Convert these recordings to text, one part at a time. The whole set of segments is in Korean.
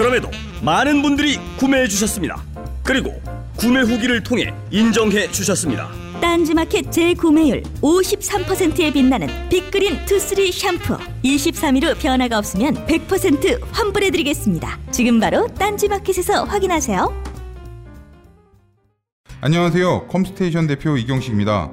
그럼에도 많은 분들이 구매해 주셨습니다. 그리고 구매 후기를 통해 인정해 주셨습니다. 딴지마켓 재구매율 53%에 빛나는 빅그린 투쓰리 샴푸 23일 후 변화가 없으면 100% 환불해드리겠습니다 지금 바로 딴지마켓에서 확인하세요 안녕하세요. 컴스테이션 대표 이경식입니다.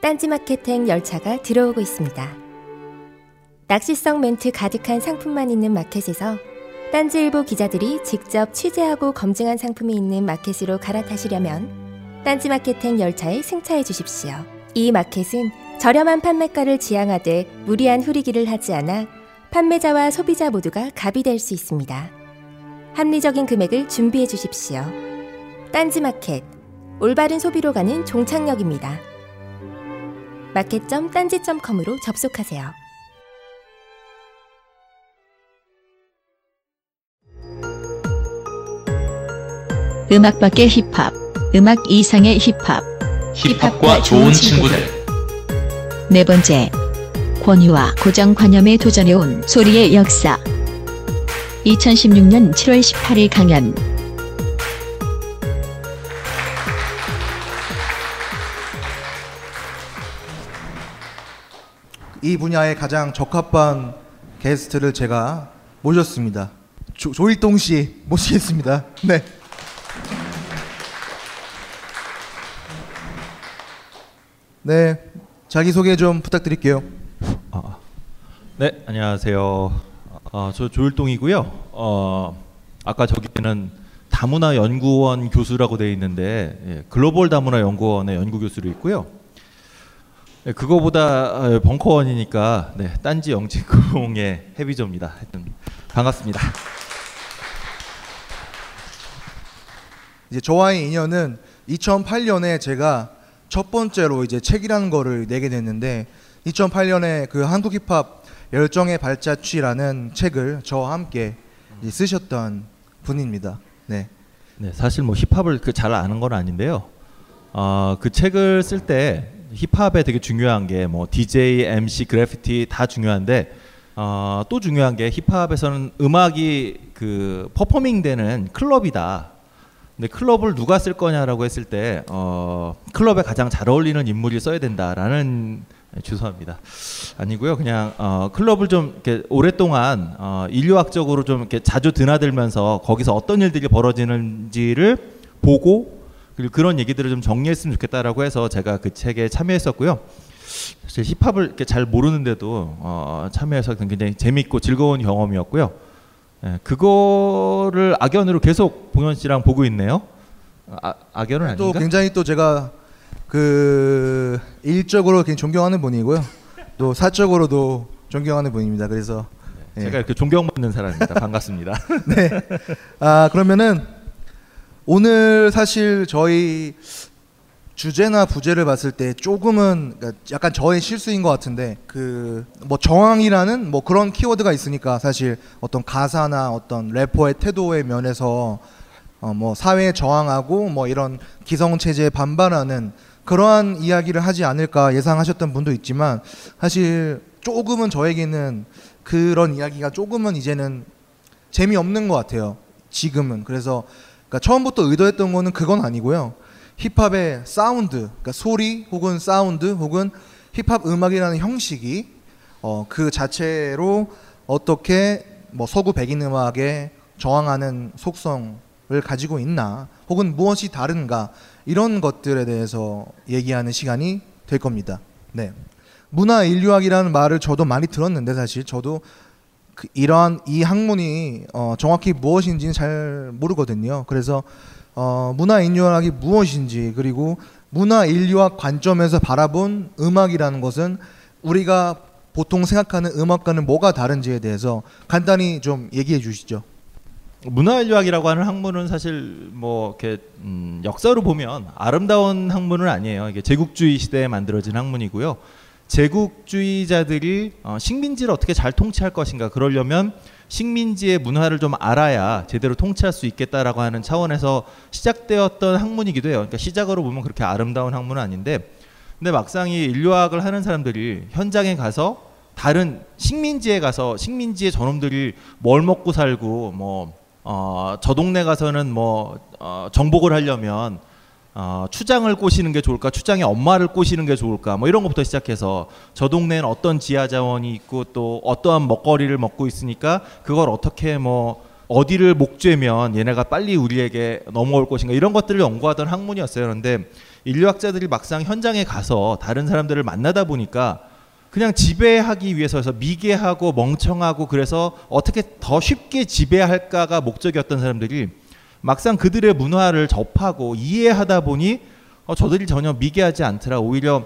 딴지마켓행 열차가 들어오고 있습니다. 낚시성 멘트 가득한 상품만 있는 마켓에서 딴지일보 기자들이 직접 취재하고 검증한 상품이 있는 마켓으로 갈아타시려면 딴지마켓행 열차에 승차해 주십시오. 이 마켓은 저렴한 판매가를 지향하되 무리한 후리기를 하지 않아 판매자와 소비자 모두가 갑이 될 수 있습니다. 합리적인 금액을 준비해 주십시오. 딴지마켓 올바른 소비로 가는 종착역입니다. 마켓점 딴지점컴으로 접속하세요. 음악 밖의 힙합, 음악 이상의 힙합. 힙합과 좋은 친구들. 네 번째, 권유와 고정관념에 도전해온 소리의 역사. 2016년 7월 18일 강연. 이 분야에 가장 적합한 게스트를 제가 모셨습니다. 조, 조일동 씨 모시겠습니다. 네. 네. 자기 소개 좀 부탁드릴게요. 네, 안녕하세요. 어, 저 조일동이고요. 어, 아까 저기는 다문화 연구원 교수라고 되어 있는데 예, 글로벌 다문화 연구원의 연구 교수로 있고요. 네, 그거보다 어, 벙커원이니까 네, 딴지 영진공의 해비조입니다. 반갑습니다. 이제 저와의 인연은 2008년에 제가 첫 번째로 이제 책이라는 거를 내게 됐는데 2008년에 그 한국 힙합 열정의 발자취라는 책을 저와 함께 쓰셨던 분입니다. 네. 네, 사실 뭐 힙합을 그 잘 아는 건 아닌데요. 어, 그 책을 쓸때 힙합에 되게 중요한 게 뭐 DJ, MC, 그래피티 다 중요한데 어, 또 중요한 게 힙합에서는 음악이 그 퍼포밍 되는 클럽이다. 근데 클럽을 누가 쓸 거냐라고 했을 때 어, 클럽에 가장 잘 어울리는 인물이 써야 된다라는 네, 죄송합니다. 아니고요. 그냥 어, 클럽을 좀 이렇게 오랫동안 어, 인류학적으로 좀 이렇게 자주 드나들면서 거기서 어떤 일들이 벌어지는지를 보고 그리고 그런 얘기들을 좀 정리했으면 좋겠다라고 해서 제가 그 책에 참여했었고요. 사실 힙합을 이렇게 잘 모르는데도 어, 참여해서 굉장히 재밌고 즐거운 경험이었고요. 예, 그거를 악연으로 계속 봉현 씨랑 보고 있네요. 아, 악연은 또 아닌가? 굉장히 또 제가 그 일적으로 굉장히 존경하는 분이고요. 또 사적으로도 존경하는 분입니다. 그래서 예. 제가 이렇게 존경받는 사람입니다. 반갑습니다. 네. 아 그러면은 오늘 사실 저희 주제나 부제를 봤을 때 조금은 그러니까 약간 저의 실수인 것 같은데 그 뭐 정황이라는 뭐 그런 키워드가 있으니까 사실 어떤 가사나 어떤 래퍼의 태도의 면에서 어 뭐 사회에 저항하고 뭐 이런 기성 체제에 반발하는 그러한 이야기를 하지 않을까 예상하셨던 분도 있지만 사실 조금은 저에게는 그런 이야기가 조금은 이제는 재미없는 것 같아요. 지금은 그래서 그러니까 처음부터 의도했던 거는 그건 아니고요. 힙합의 사운드, 그러니까 소리 혹은 사운드 혹은 힙합 음악이라는 형식이 어, 그 자체로 어떻게 뭐 서구 백인 음악에 저항하는 속성 가지고 있나 혹은 무엇이 다른가 이런 것들에 대해서 얘기하는 시간이 될 겁니다. 네. 문화 인류학이라는 말을 저도 많이 들었는데 사실 저도 그 이러한 이 학문이 어, 정확히 무엇인지는 잘 모르거든요. 그래서 어, 문화 인류학이 무엇인지 그리고 문화 인류학 관점에서 바라본 음악이라는 것은 우리가 보통 생각하는 음악과는 뭐가 다른지에 대해서 간단히 좀 얘기해 주시죠. 문화인류학이라고 하는 학문은 사실 뭐 이렇게 음, 역사로 보면 아름다운 학문은 아니에요. 이게 제국주의 시대에 만들어진 학문이고요. 제국주의자들이 어, 식민지를 어떻게 잘 통치할 것인가 그러려면 식민지의 문화를 좀 알아야 제대로 통치할 수 있겠다라고 하는 차원에서 시작되었던 학문이기도 해요. 그러니까 시작으로 보면 그렇게 아름다운 학문은 아닌데 근데 막상 이 인류학을 하는 사람들이 현장에 가서 다른 식민지에 가서 식민지의 저놈들이 뭘 먹고 살고 뭐 어, 저 동네 가서는 뭐 어, 정복을 하려면 어, 추장을 꼬시는 게 좋을까, 추장의 엄마를 꼬시는 게 좋을까, 뭐 이런 것부터 시작해서 저 동네는 어떤 지하 자원이 있고 또 어떠한 먹거리를 먹고 있으니까 그걸 어떻게 뭐 어디를 목죄면 얘네가 빨리 우리에게 넘어올 것인가? 이런 것들을 연구하던 학문이었어요. 그런데 인류학자들이 막상 현장에 가서 다른 사람들을 만나다 보니까 그냥 지배하기 위해서 미개하고 멍청하고 그래서 어떻게 더 쉽게 지배할까가 목적이었던 사람들이 막상 그들의 문화를 접하고 이해하다 보니 어, 저들이 전혀 미개하지 않더라. 오히려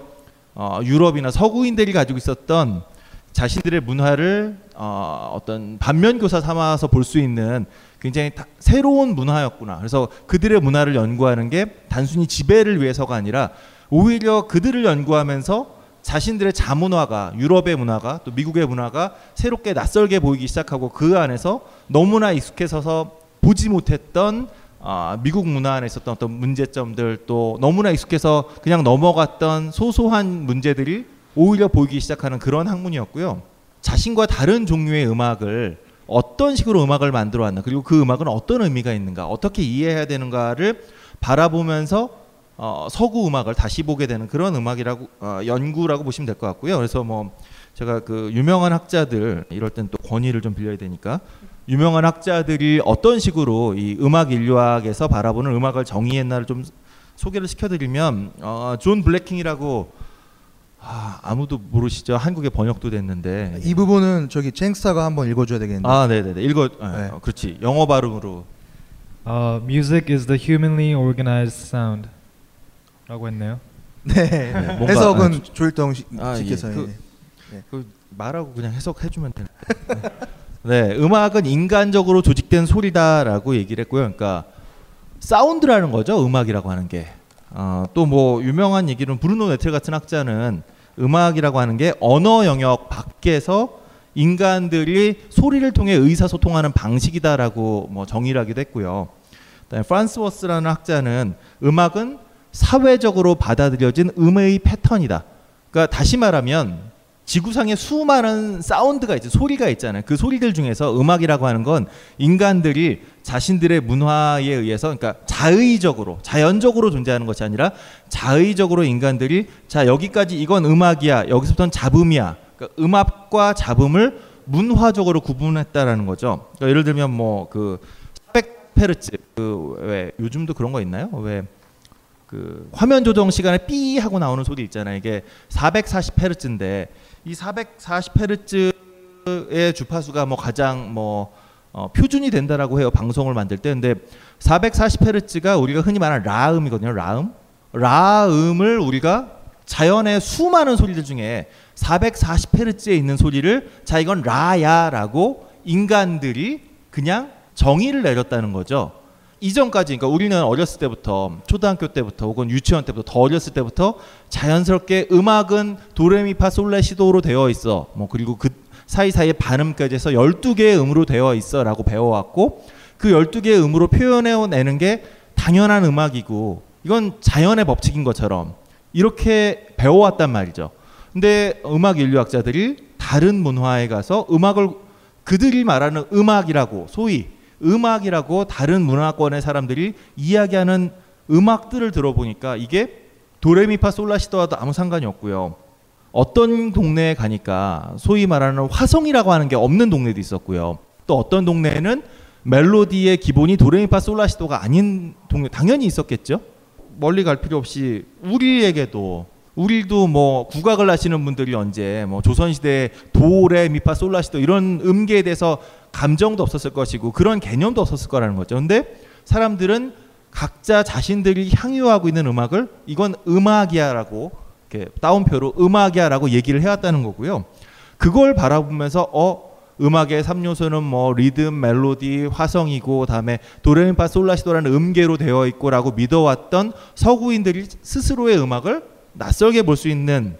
어, 유럽이나 서구인들이 가지고 있었던 자신들의 문화를 어, 어떤 반면교사 삼아서 볼 수 있는 굉장히 다, 새로운 문화였구나. 그래서 그들의 문화를 연구하는 게 단순히 지배를 위해서가 아니라 오히려 그들을 연구하면서 자신들의 자문화가 유럽의 문화가 또 미국의 문화가 새롭게 낯설게 보이기 시작하고 그 안에서 너무나 익숙해서서 보지 못했던 아, 미국 문화 안에 있었던 어떤 문제점들 또 너무나 익숙해서 그냥 넘어갔던 소소한 문제들이 오히려 보이기 시작하는 그런 학문이었고요. 자신과 다른 종류의 음악을 어떤 식으로 음악을 만들어 왔나 그리고 그 음악은 어떤 의미가 있는가 어떻게 이해해야 되는가를 바라보면서 어, 서구 음악을 다시 보게 되는 그런 음악이라고 어, 연구라고 보시면 될 것 같고요. 그래서 뭐 제가 그 유명한 학자들 이럴 땐 또 권위를 좀 빌려야 되니까 유명한 학자들이 어떤 식으로 이 음악 인류학에서 바라보는 음악을 정의했나를 좀 소개를 시켜드리면 어, 존 블랙킹이라고 아, 아무도 모르시죠? 한국에 번역도 됐는데 이 부분은 저기 쟁스타가 한번 읽어줘야 되겠는데. 아, 네네네. 읽어. 네. 어, 그렇지. 영어 발음으로. Uh, music is the humanly organized sound. 라고 했네요. 네. 네, 뭔가- 해석은 아, 조일동 아, 씨께서 예. 그, 네. 그 말하고 그냥 해석해주면 돼. 네, 음악은 인간적으로 조직된 소리다라고 얘기를 했고요. 그러니까 사운드라는 거죠. 음악이라고 하는 게. 어, 또뭐 유명한 얘기는 브루노 네틀 같은 학자는 음악이라고 하는 게 언어 영역 밖에서 인간들이 소리를 통해 의사소통하는 방식이다라고 뭐 정의를 하기도 했고요. 그다음에 프란스 워스라는 학자는 음악은 사회적으로 받아들여진 음의 패턴이다. 그러니까 다시 말하면 지구상에 수많은 사운드가 있죠. 소리가 있잖아요. 그 소리들 중에서 음악이라고 하는 건 인간들이 자신들의 문화에 의해서 그러니까 자의적으로 자연적으로 존재하는 것이 아니라 자의적으로 인간들이 자 여기까지 이건 음악이야. 여기서부터는 잡음이야. 그러니까 음악과 잡음을 문화적으로 구분했다라는 거죠. 그러니까 예를 들면 뭐그 400헤르츠 그왜 요즘도 그런 거 있나요? 왜그 화면 조정 시간에 삐 하고 나오는 소리 있잖아요. 이게 440헤르츠인데 이 440헤르츠의 주파수가 뭐 가장 뭐 어, 표준이 된다라고 해요. 방송을 만들 때. 근데 440헤르츠가 우리가 흔히 말하는 라음이거든요. 라음. 라음을 우리가 자연의 수많은 소리들 중에 440헤르츠에 있는 소리를 자 이건 라야라고 인간들이 그냥 정의를 내렸다는 거죠. 이전까지 그러니까 우리는 어렸을 때부터 초등학교 때부터 혹은 유치원 때부터 더 어렸을 때부터 자연스럽게 음악은 도레미파솔레시도로 되어 있어. 뭐 그리고 그 사이사이에 반음까지 해서 12개의 음으로 되어 있어라고 배워왔고 그 12개의 음으로 표현해 내는 게 당연한 음악이고 이건 자연의 법칙인 것처럼 이렇게 배워왔단 말이죠. 근데 음악 인류학자들이 다른 문화에 가서 음악을 그들이 말하는 음악이라고 소위 음악이라고 다른 문화권의 사람들이 이야기하는 음악들을 들어보니까 이게 도레미파 솔라시도와도 아무 상관이 없고요. 어떤 동네에 가니까 소위 말하는 화성이라고 하는 게 없는 동네도 있었고요. 또 어떤 동네에는 멜로디의 기본이 도레미파 솔라시도가 아닌 동요 당연히 있었겠죠. 멀리 갈 필요 없이 우리에게도 우리도 뭐 국악을 하시는 분들이 언제 뭐 조선시대 도레 미파 솔라시도 이런 음계에 대해서 감정도 없었을 것이고 그런 개념도 없었을 거라는 거죠. 근데 사람들은 각자 자신들이 향유하고 있는 음악을 이건 음악이야라고 이렇게 따옴표로 음악이야라고 얘기를 해왔다는 거고요. 그걸 바라보면서 어 음악의 3요소는 뭐 리듬, 멜로디, 화성이고 다음에 도레미파 솔라시도라는 음계로 되어 있고라고 믿어왔던 서구인들이 스스로의 음악을 낯설게 볼 수 있는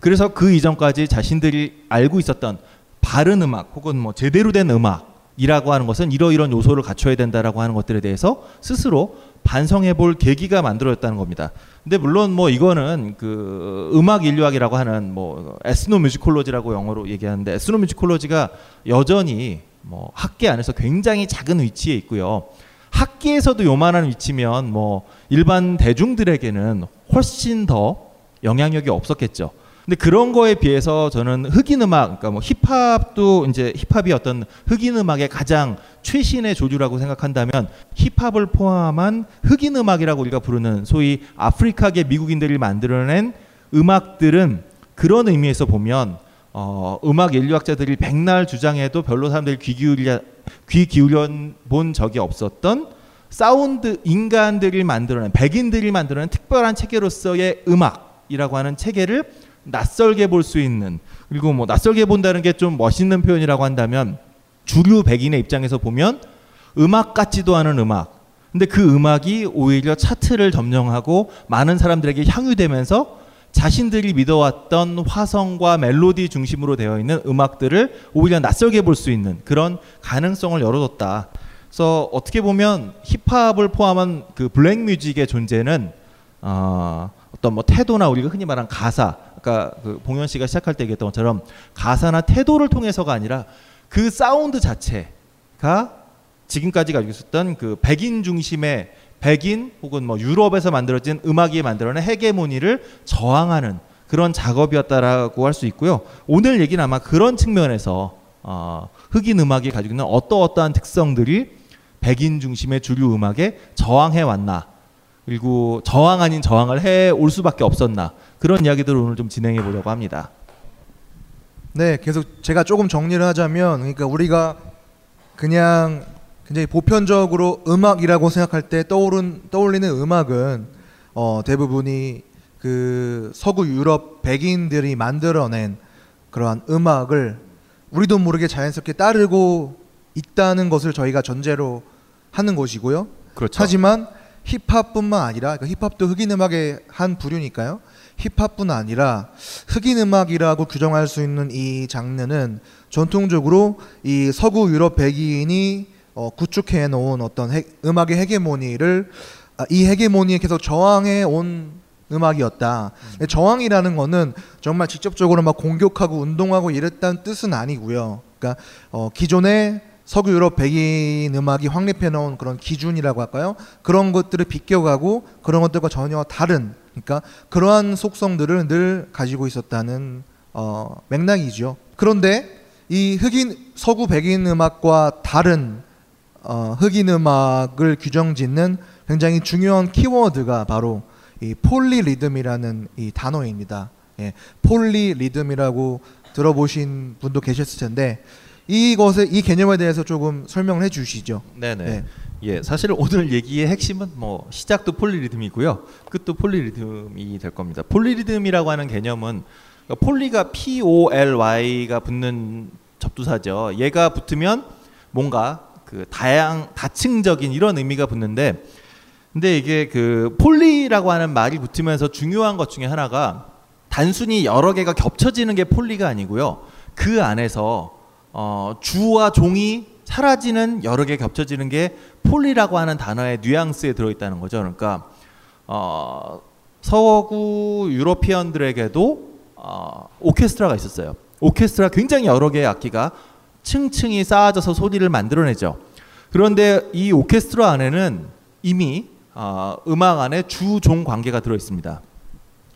그래서 그 이전까지 자신들이 알고 있었던 바른 음악 혹은 뭐 제대로 된 음악이라고 하는 것은 이러이런 요소를 갖춰야 된다라고 하는 것들에 대해서 스스로 반성해 볼 계기가 만들어졌다는 겁니다. 근데 물론 뭐 이거는 그 음악 인류학이라고 하는 뭐 에스노 뮤지콜로지라고 영어로 얘기하는데 에스노 뮤지콜로지가 여전히 뭐 학계 안에서 굉장히 작은 위치에 있고요. 학계에서도 요만한 위치면 뭐 일반 대중들에게는 훨씬 더 영향력이 없었겠죠. 근데 그런 거에 비해서 저는 흑인 음악, 그러니까 뭐 힙합도 이제 힙합이 어떤 흑인 음악의 가장 최신의 조류라고 생각한다면 힙합을 포함한 흑인 음악이라고 우리가 부르는 소위 아프리카계 미국인들이 만들어낸 음악들은 그런 의미에서 보면 어, 음악 인류학자들이 백날 주장해도 별로 사람들이 귀 기울여 귀 기울여 본 적이 없었던 사운드 인간들이 만들어낸 백인들이 만들어낸 특별한 체계로서의 음악이라고 하는 체계를 낯설게 볼 수 있는 그리고 뭐 낯설게 본다는 게 좀 멋있는 표현이라고 한다면 주류 백인의 입장에서 보면 음악 같지도 않은 음악 근데 그 음악이 오히려 차트를 점령하고 많은 사람들에게 향유되면서 자신들이 믿어왔던 화성과 멜로디 중심으로 되어 있는 음악들을 오히려 낯설게 볼 수 있는 그런 가능성을 열어뒀다. 그래서 어떻게 보면 힙합을 포함한 그 black music의 존재는 어, 어떤 뭐 태도나 우리가 흔히 말하는 가사, 아까 그 봉현 씨가 시작할 때 얘기했던 것처럼 가사나 태도를 통해서가 아니라 그 사운드 자체가 지금까지 가지고 있었던 그 백인 중심의 백인 혹은 뭐 유럽에서 만들어진 음악이 만들어낸 헤게모니를 저항하는 그런 작업이었다라고 할 수 있고요. 오늘 얘기는 아마 그런 측면에서 어, 흑인 음악이 가지고 있는 어떠어떠한 특성들이 백인 중심의 주류 음악에 저항해 왔나 그리고 저항 아닌 저항을 해 올 수밖에 없었나 그런 이야기들을 오늘 좀 진행해 보려고 합니다. 네, 계속 제가 조금 정리를 하자면 그러니까 우리가 그냥 굉장히 보편적으로 음악이라고 생각할 때 떠오른 떠올리는 음악은 어, 대부분이 그 서구 유럽 백인들이 만들어낸 그러한 음악을 우리도 모르게 자연스럽게 따르고 있다는 것을 저희가 전제로 하는 것이고요. 그렇죠. 하지만 힙합뿐만 아니라 그러니까 힙합도 흑인 음악의 한 부류니까요. 힙합뿐 아니라 흑인 음악이라고 규정할 수 있는 이 장르는 전통적으로 이 서구 유럽 백인이 어, 구축해 놓은 어떤 해, 음악의 헤게모니를 아, 이 헤게모니에 계속 저항해 온 음악이었다. 근데 저항이라는 거는 정말 직접적으로 막 공격하고 운동하고 이랬다는 뜻은 아니고요. 그러니까 어, 기존의 서구 유럽 백인 음악이 확립해 놓은 그런 기준이라고 할까요? 그런 것들을 비껴가고 그런 것들과 전혀 다른 그러니까 그러한 속성들을 늘 가지고 있었다는 어, 맥락이죠. 그런데 이 흑인 서구 백인 음악과 다른 어, 흑인 음악을 규정짓는 굉장히 중요한 키워드가 바로 이 폴리리듬이라는 이 단어입니다. 예, 폴리리듬이라고 들어보신 분도 계셨을 텐데 이것의 이 개념에 대해서 조금 설명을 해주시죠. 네네. 네. 예, 사실 오늘 얘기의 핵심은 뭐 시작도 폴리리듬이고요, 끝도 폴리리듬이 될 겁니다. 폴리리듬이라고 하는 개념은 그러니까 poly가 P O L Y가 붙는 접두사죠. 얘가 붙으면 뭔가 그 다양 다층적인 이런 의미가 붙는데, 근데 이게 그 폴리라고 하는 말이 붙으면서 중요한 것 중에 하나가 단순히 여러 개가 겹쳐지는 게 폴리가 아니고요. 그 안에서 어, 주와 종이 사라지는 여러 개 겹쳐지는 게 폴리라고 하는 단어의 뉘앙스에 들어있다는 거죠. 그러니까 어, 서구 유로피언들에게도 어, 오케스트라가 있었어요. 오케스트라 굉장히 여러 개의 악기가 층층이 쌓아져서 소리를 만들어내죠. 그런데 이 오케스트라 안에는 이미 어, 음악 안에 주종 관계가 들어 있습니다.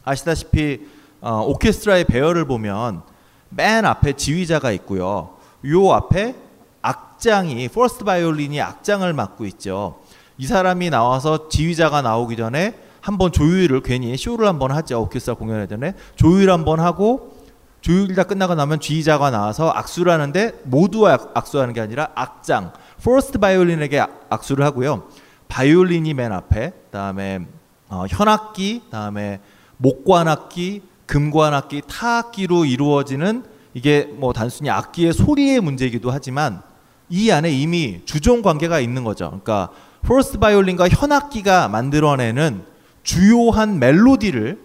아시다시피 어, 오케스트라의 배열을 보면 맨 앞에 지휘자가 있고요. 요 앞에 악장이 first 바이올린이 악장을 맡고 있죠. 이 사람이 나와서 지휘자가 나오기 전에 한번 조율을 괜히 쇼를 한번 하죠. 오케스트라 공연회 전에 조율 한번 하고 조율이 다 끝나고 나면 지휘자가 나와서 악수를 하는데 모두와 악- 악수하는 게 아니라 악장 first 바이올린에게 악- 악수를 하고요. 바이올린이 맨 앞에 그다음에 어, 현악기 그다음에 목관악기 금관악기 타악기로 이루어지는 이게 뭐 단순히 악기의 소리의 문제이기도 하지만 이 안에 이미 주종 관계가 있는 거죠. 그러니까 first 바이올린과 현악기가 만들어내는 주요한 멜로디를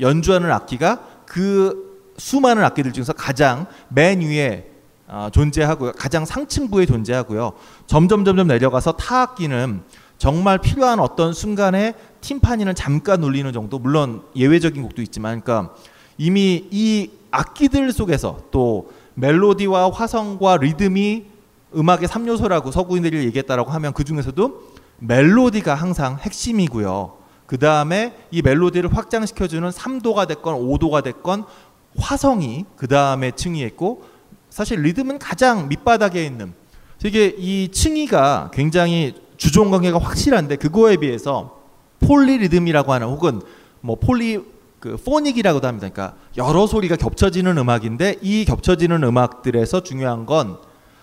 연주하는 악기가 그 수많은 악기들 중에서 가장 맨 위에 어, 존재하고요. 가장 상층부에 존재하고요. 점점 점점 내려가서 타악기는 정말 필요한 어떤 순간에 팀파니는 잠깐 울리는 정도. 물론 예외적인 곡도 있지만, 그러니까 이미 이 악기들 속에서 또 멜로디와 화성과 리듬이 음악의 3요소라고 서구인들이 얘기했다라고 하면 그 중에서도 멜로디가 항상 핵심이고요. 그 다음에 이 멜로디를 확장시켜주는 3도가 됐건 5도가 됐건 화성이 그 다음에 층위했고 사실 리듬은 가장 밑바닥에 있는 이게 이 층위가 굉장히 주종 관계가 확실한데 그거에 비해서 폴리 리듬이라고 하는 혹은 뭐 poly 그 phonic이라고도 합니다. 그러니까 여러 소리가 겹쳐지는 음악인데 이 겹쳐지는 음악들에서 중요한 건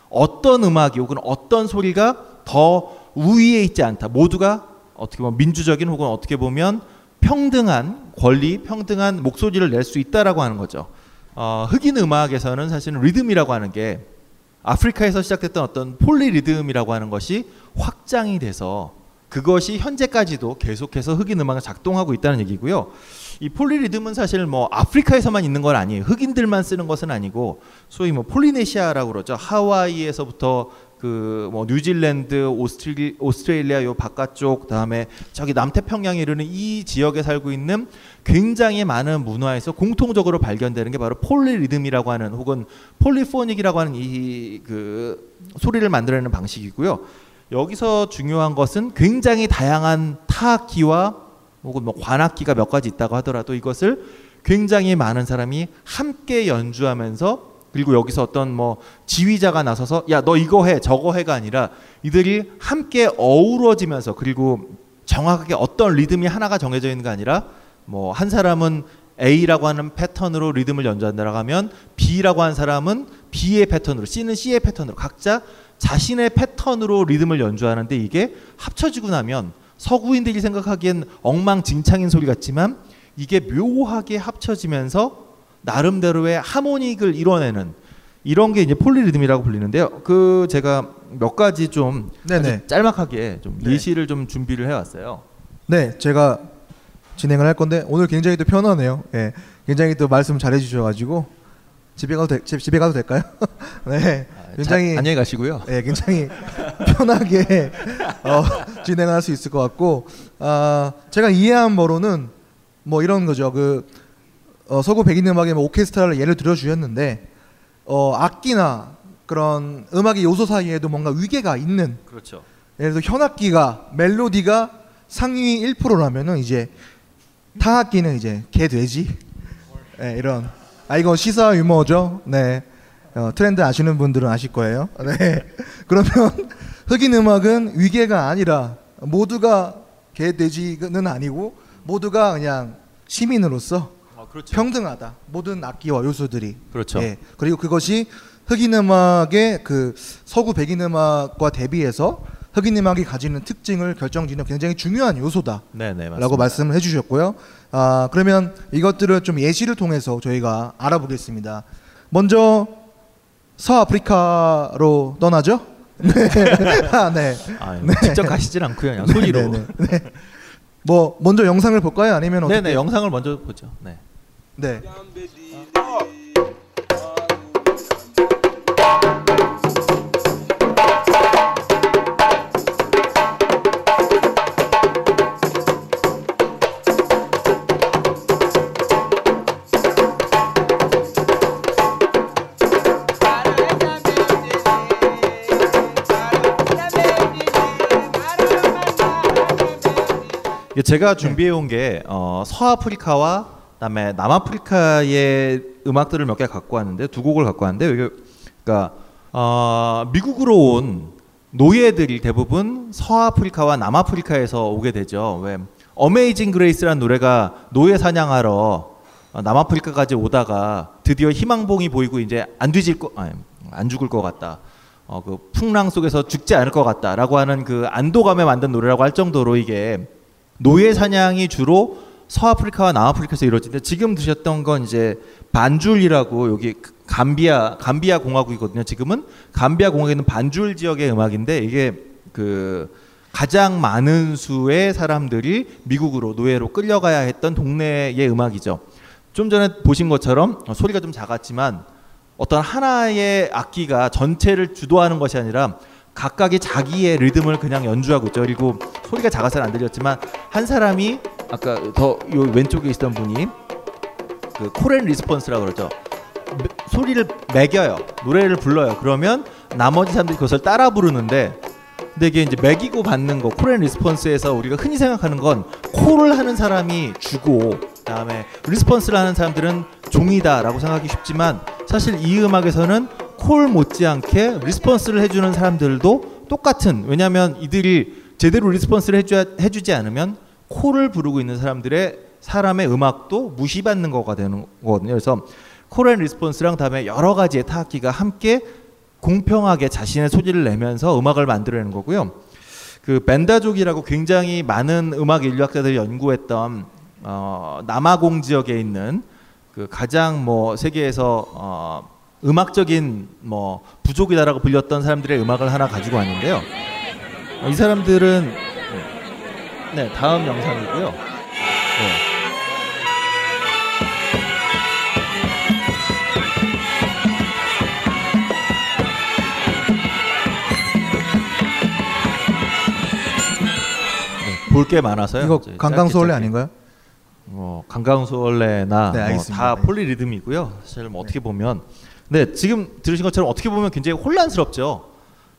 어떤 음악이 혹은 어떤 소리가 더 우위에 있지 않다. 모두가 어떻게 보면 민주적인 혹은 어떻게 보면 평등한 권리, 평등한 목소리를 낼 수 있다라고 하는 거죠. 어, 흑인 음악에서는 사실은 리듬이라고 하는 게 아프리카에서 시작됐던 어떤 폴리 리듬이라고 하는 것이 확장이 돼서 그것이 현재까지도 계속해서 흑인 음악을 작동하고 있다는 얘기고요. 이 폴리 리듬은 사실 뭐 아프리카에서만 있는 건 아니에요. 흑인들만 쓰는 것은 아니고 소위 뭐 폴리네시아라고 그러죠. 하와이에서부터 그 뭐 뉴질랜드, 오스트리, 오스트레일리아 요 바깥쪽 그다음에 저기 남태평양에 이르는 이 지역에 살고 있는 굉장히 많은 문화에서 공통적으로 발견되는 게 바로 폴리 리듬이라고 하는 혹은 폴리포닉이라고 하는 이 그 소리를 만들어내는 방식이고요. 여기서 중요한 것은 굉장히 다양한 타악기와 혹은 뭐 관악기가 몇 가지 있다고 하더라도 이것을 굉장히 많은 사람이 함께 연주하면서 그리고 여기서 어떤 뭐 지휘자가 나서서 야 너 이거 해 저거 해가 아니라 이들이 함께 어우러지면서 그리고 정확하게 어떤 리듬이 하나가 정해져 있는 게 아니라 뭐 한 사람은 A라고 하는 패턴으로 리듬을 연주한다라고 하면 B라고 하는 사람은 B의 패턴으로 C는 C의 패턴으로 각자 자신의 패턴으로 리듬을 연주하는데 이게 합쳐지고 나면 서구인들이 생각하기엔 엉망진창인 소리 같지만 이게 묘하게 합쳐지면서 나름대로의 하모닉을 이뤄내는 이런 게 이제 폴리리듬이라고 불리는데요. 그 제가 몇 가지 좀 네네. 아주 짤막하게 좀 네. 예시를 좀 준비를 해왔어요. 네, 제가 진행을 할 건데 오늘 굉장히 또 편하네요. 예, 굉장히 또 말씀 잘해 주셔가지고 집에 가도 되, 집, 집에 가도 될까요? 네, 굉장히 자, 안녕히 가시고요. 네, 굉장히 편하게 어, 진행할 수 있을 것 같고 아 제가 이해한 바로는 뭐 이런 거죠. 그 어, 서구 백인 음악의 뭐 오케스트라를 예를 들어 주셨는데 어, 악기나 그런 음악의 요소 사이에도 뭔가 위계가 있는 그렇죠. 예를 들어 현악기가 멜로디가 상위 1%라면은 이제 타악기는 이제 개 돼지 네, 이런 아 이거 시사 유머죠? 네. 어, 트렌드 아시는 분들은 아실 거예요. 네. 그러면 흑인 음악은 위계가 아니라 모두가 개 돼지는 아니고 모두가 그냥 시민으로서 평등하다. 모든 악기와 요소들이. 그렇죠. 예, 그리고 그것이 흑인 음악의 그 서구 백인 음악과 대비해서 흑인 음악이 가지는 특징을 결정짓는 굉장히 중요한 요소다. 네, 네. 라고 말씀을 해주셨고요. 아 그러면 이것들을 좀 예시를 통해서 저희가 알아보겠습니다. 먼저 서아프리카로 떠나죠. 네. 아, 네. 아, 직접 가시질 않고요. 그냥 소리로. 네, 네, 네. 뭐 먼저 영상을 볼까요? 아니면 어떻게? 네, 네, 영상을 먼저 보죠. 네. 네. 이 제가 준비해 온게 어, 서아프리카와 그다음에 남아프리카의 음악들을 몇 개 갖고 왔는데 두 곡을 갖고 왔는데 이게 그러니까 어, 미국으로 온 노예들이 대부분 서아프리카와 남아프리카에서 오게 되죠. 왜 Amazing Grace라는 노래가 노예 사냥하러 어, 남아프리카까지 오다가 드디어 희망봉이 보이고 이제 안 뒤질 거, 아니, 안 죽을 것 같다. 어, 그 풍랑 속에서 죽지 않을 것 같다라고 하는 그 안도감에 만든 노래라고 할 정도로 이게 노예 사냥이 주로 서아프리카와 남아프리카에서 이루어지는데 지금 드셨던 건 이제 반줄이라고 여기 감비아 감비아 공화국이거든요. 지금은 감비아 공화국에 있는 반줄 지역의 음악인데 이게 그 가장 많은 수의 사람들이 미국으로 노예로 끌려가야 했던 동네의 음악이죠. 좀 전에 보신 것처럼 소리가 좀 작았지만 어떤 하나의 악기가 전체를 주도하는 것이 아니라 각각의 자기의 리듬을 그냥 연주하고 있죠. 그리고 소리가 작아서는 안 들렸지만 한 사람이 아까 더 요 왼쪽에 있던 분이 그 call and response라고 그러죠. 매- 소리를 매겨요. 노래를 불러요. 그러면 나머지 사람들이 그것을 따라 부르는데 근데 이게 이제 매기고 받는 거 call and response에서 우리가 흔히 생각하는 건 call을 하는 사람이 주고 그다음에 response를 하는 사람들은 종이다라고 생각하기 쉽지만 사실 이 음악에서는 call 못지않게 response를 해주는 사람들도 똑같은 왜냐하면 이들이 제대로 response를 해줘야, 해주지 않으면 call을 부르고 있는 사람들의 사람의 음악도 무시받는 거가 되는 거거든요. 그래서 call and response랑 다음에 여러 가지의 타악기가 함께 공평하게 자신의 소리를 내면서 음악을 만들어내는 거고요. 그 벤다족이라고 굉장히 많은 음악 인류학자들이 연구했던 어, 남아공 지역에 있는 그 가장 뭐 세계에서 어, 음악적인 뭐 부족이다라고 불렸던 사람들의 음악을 하나 가지고 왔는데요. 이 사람들은 네 다음 영상이고요. 네. 볼게 많아서요. 이거 강강수월래. 아닌가요? 뭐 강강수월래나 네, 뭐 알겠습니다. 다 네. 폴리리듬이고요. 사실 뭐 어떻게 보면 네 지금 들으신 것처럼 어떻게 보면 굉장히 혼란스럽죠.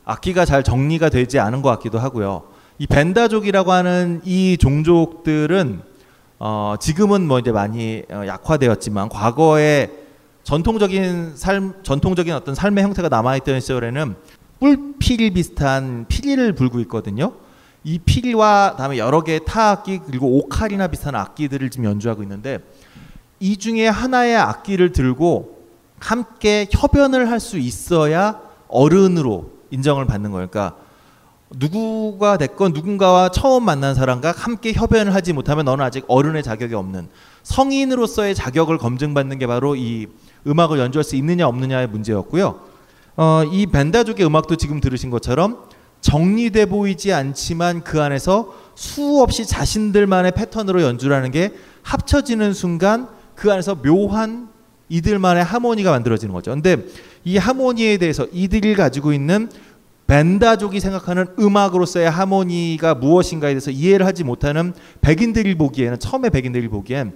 악기가 잘 정리가 되지 않은 것 같기도 하고요. 이 벤다족이라고 하는 이 종족들은 어, 지금은 뭐 이제 많이 어, 약화되었지만 과거에 전통적인 삶 전통적인 어떤 삶의 형태가 남아있던 시절에는 뿔피리 비슷한 피리를 불고 있거든요. 이 피리와 다음에 여러 개의 타악기 그리고 오카리나 비슷한 악기들을 지금 연주하고 있는데 이 중에 하나의 악기를 들고 함께 협연을 할 수 있어야 어른으로 인정을 받는 거예요. 그러니까 누구가 됐건 누군가와 처음 만난 사람과 함께 협연을 하지 못하면 너는 아직 어른의 자격이 없는 성인으로서의 자격을 검증받는 게 바로 이 음악을 연주할 수 있느냐 없느냐의 문제였고요. 어, 이 벤다족의 음악도 지금 들으신 것처럼 정리돼 보이지 않지만 그 안에서 수없이 자신들만의 패턴으로 연주를 하는 게 합쳐지는 순간 그 안에서 묘한 이들만의 하모니가 만들어지는 거죠. 근데 이 하모니에 대해서 이들이 가지고 있는 벤다족이 생각하는 음악으로서의 하모니가 무엇인가에 대해서 이해를 하지 못하는 백인들이 보기에는 처음에 백인들이 보기엔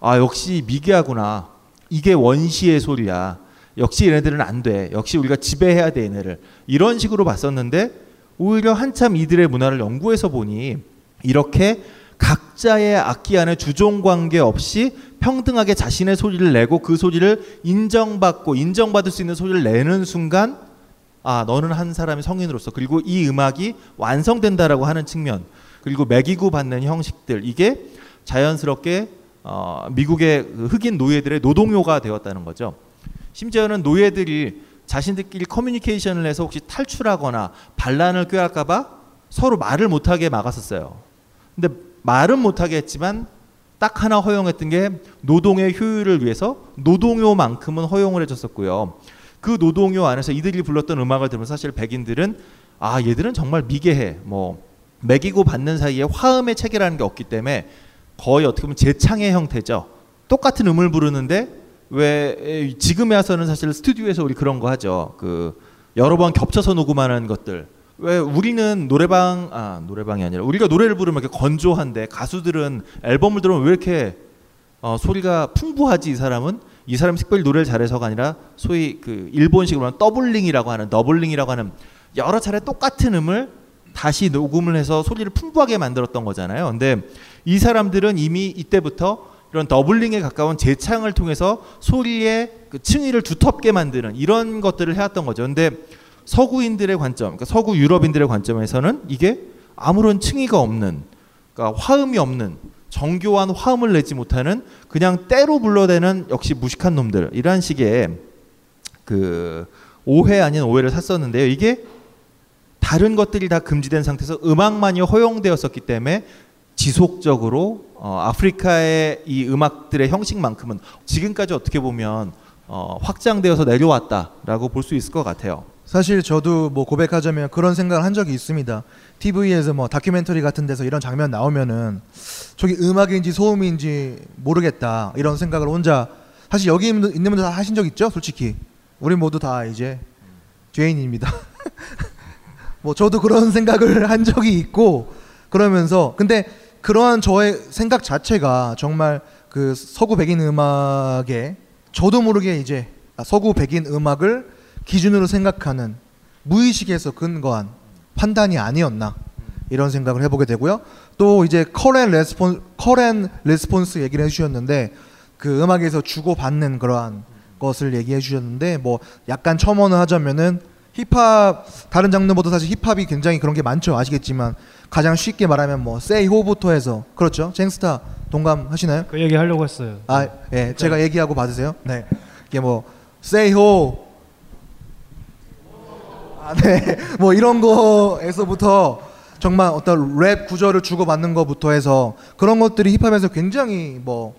아 역시 미개하구나. 이게 원시의 소리야. 역시 얘네들은 안 돼. 역시 우리가 지배해야 돼 얘네를. 이런 식으로 봤었는데 오히려 한참 이들의 문화를 연구해서 보니 이렇게 각자의 악기 안에 주종 관계 없이 평등하게 자신의 소리를 내고 그 소리를 인정받고 인정받을 수 있는 소리를 내는 순간 아 너는 한 사람의 성인으로서 그리고 이 음악이 완성된다라고 하는 측면 그리고 매기고 받는 형식들 이게 자연스럽게 어, 미국의 그 흑인 노예들의 노동요가 되었다는 거죠. 심지어는 노예들이 자신들끼리 커뮤니케이션을 해서 혹시 탈출하거나 반란을 꾀할까봐 서로 말을 못하게 막았었어요. 근데 말은 못하게 했지만 딱 하나 허용했던 게 노동의 효율을 위해서 노동요만큼은 허용을 해줬었고요. 그 노동요 안에서 이들이 불렀던 음악을 들으면 사실 백인들은 아 얘들은 정말 미개해 뭐 매기고 받는 사이에 화음의 체계라는 게 없기 때문에 거의 어떻게 보면 재창의 형태죠. 똑같은 음을 부르는데 왜 지금에 와서는 사실 스튜디오에서 우리 그런 거 하죠. 그 여러 번 겹쳐서 녹음하는 것들. 왜 우리는 노래방 아 노래방이 아니라 우리가 노래를 부르면 이렇게 건조한데 가수들은 앨범을 들으면 왜 이렇게 어, 소리가 풍부하지 이 사람은 이 사람이 특별히 노래를 잘해서가 아니라 소위 그 일본식으로 하면 doubling이라고 하는 doubling이라고 하는 여러 차례 똑같은 음을 다시 녹음을 해서 소리를 풍부하게 만들었던 거잖아요. 근데 이 사람들은 이미 이때부터 이런 더블링에 가까운 재창을 통해서 소리의 그 층위를 두텁게 만드는 이런 것들을 해왔던 거죠. 근데 서구인들의 관점, 그러니까 서구 유럽인들의 관점에서는 이게 아무런 층위가 없는, 그러니까 화음이 없는 정교한 화음을 내지 못하는 그냥 때로 불러대는 역시 무식한 놈들 이러한 식의 그 오해 아닌 오해를 샀었는데요. 이게 다른 것들이 다 금지된 상태에서 음악만이 허용되었었기 때문에 지속적으로 어, 아프리카의 이 음악들의 형식만큼은 지금까지 어떻게 보면 어, 확장되어서 내려왔다라고 볼 수 있을 것 같아요. 사실 저도 뭐 고백하자면 그런 생각을 한 적이 있습니다. TV에서 뭐 다큐멘터리 같은 데서 이런 장면 나오면은 저기 음악인지 소음인지 모르겠다 이런 생각을 혼자 사실 여기 있는 분들 다 하신 적 있죠? 솔직히 우리 모두 다 이제 죄인입니다. 뭐 저도 그런 생각을 한 적이 있고 그러면서 근데 그러한 저의 생각 자체가 정말 그 서구 백인 음악에 저도 모르게 이제 서구 백인 음악을 기준으로 생각하는 무의식에서 근거한 판단이 아니었나 이런 생각을 해보게 되고요. 또 이제 call and respon- call and response 얘기를 해주셨는데 그 음악에서 주고 받는 그러한 것을 얘기해 주셨는데 뭐 약간 첨언을 하자면은 힙합 다른 장르보다 사실 힙합이 굉장히 그런 게 많죠 아시겠지만 가장 쉽게 말하면 뭐 세이호부터 해서 그렇죠 쟁스타 동감하시나요? 그 얘기 하려고 했어요. 아, 예, 제가 얘기하고 받으세요. 네, 이게 뭐 세이호, 아, 네, 뭐 이런 거에서부터 정말 어떤 랩 구절을 주고 받는 것부터 해서 그런 것들이 힙합에서 굉장히 뭐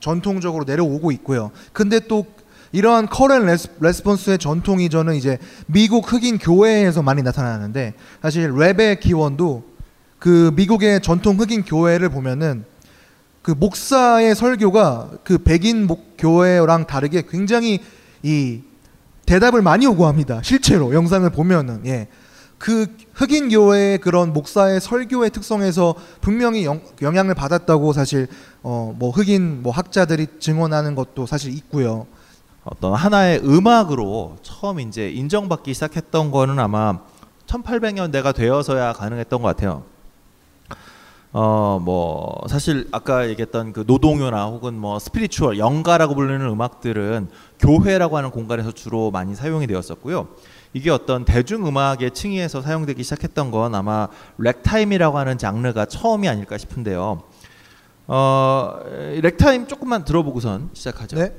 전통적으로 내려오고 있고요. 근데 또 이러한 res-, response의 전통이 저는 이제 미국 흑인 교회에서 많이 나타나는데 사실 랩의 기원도 그 미국의 전통 흑인 교회를 보면은 그 목사의 설교가 그 백인 목 교회랑 다르게 굉장히 이 대답을 많이 요구합니다. 실제로 영상을 보면은 예. 그 흑인 교회의 그런 목사의 설교의 특성에서 분명히 영, 영향을 받았다고 사실 어 뭐 흑인 뭐 학자들이 증언하는 것도 사실 있고요. 어떤 하나의 음악으로 처음 이제 인정받기 시작했던 거는 아마 1800년대가 되어서야 가능했던 것 같아요. 어 뭐 사실 아까 얘기했던 그 노동요나 혹은 뭐 스피리추얼 영가라고 불리는 음악들은 교회라고 하는 공간에서 주로 많이 사용이 되었었고요. 이게 어떤 대중 음악의 층위에서 사용되기 시작했던 건 아마 렉타임이라고 하는 장르가 처음이 아닐까 싶은데요. 어 렉타임 조금만 들어보고선 시작하죠. 네.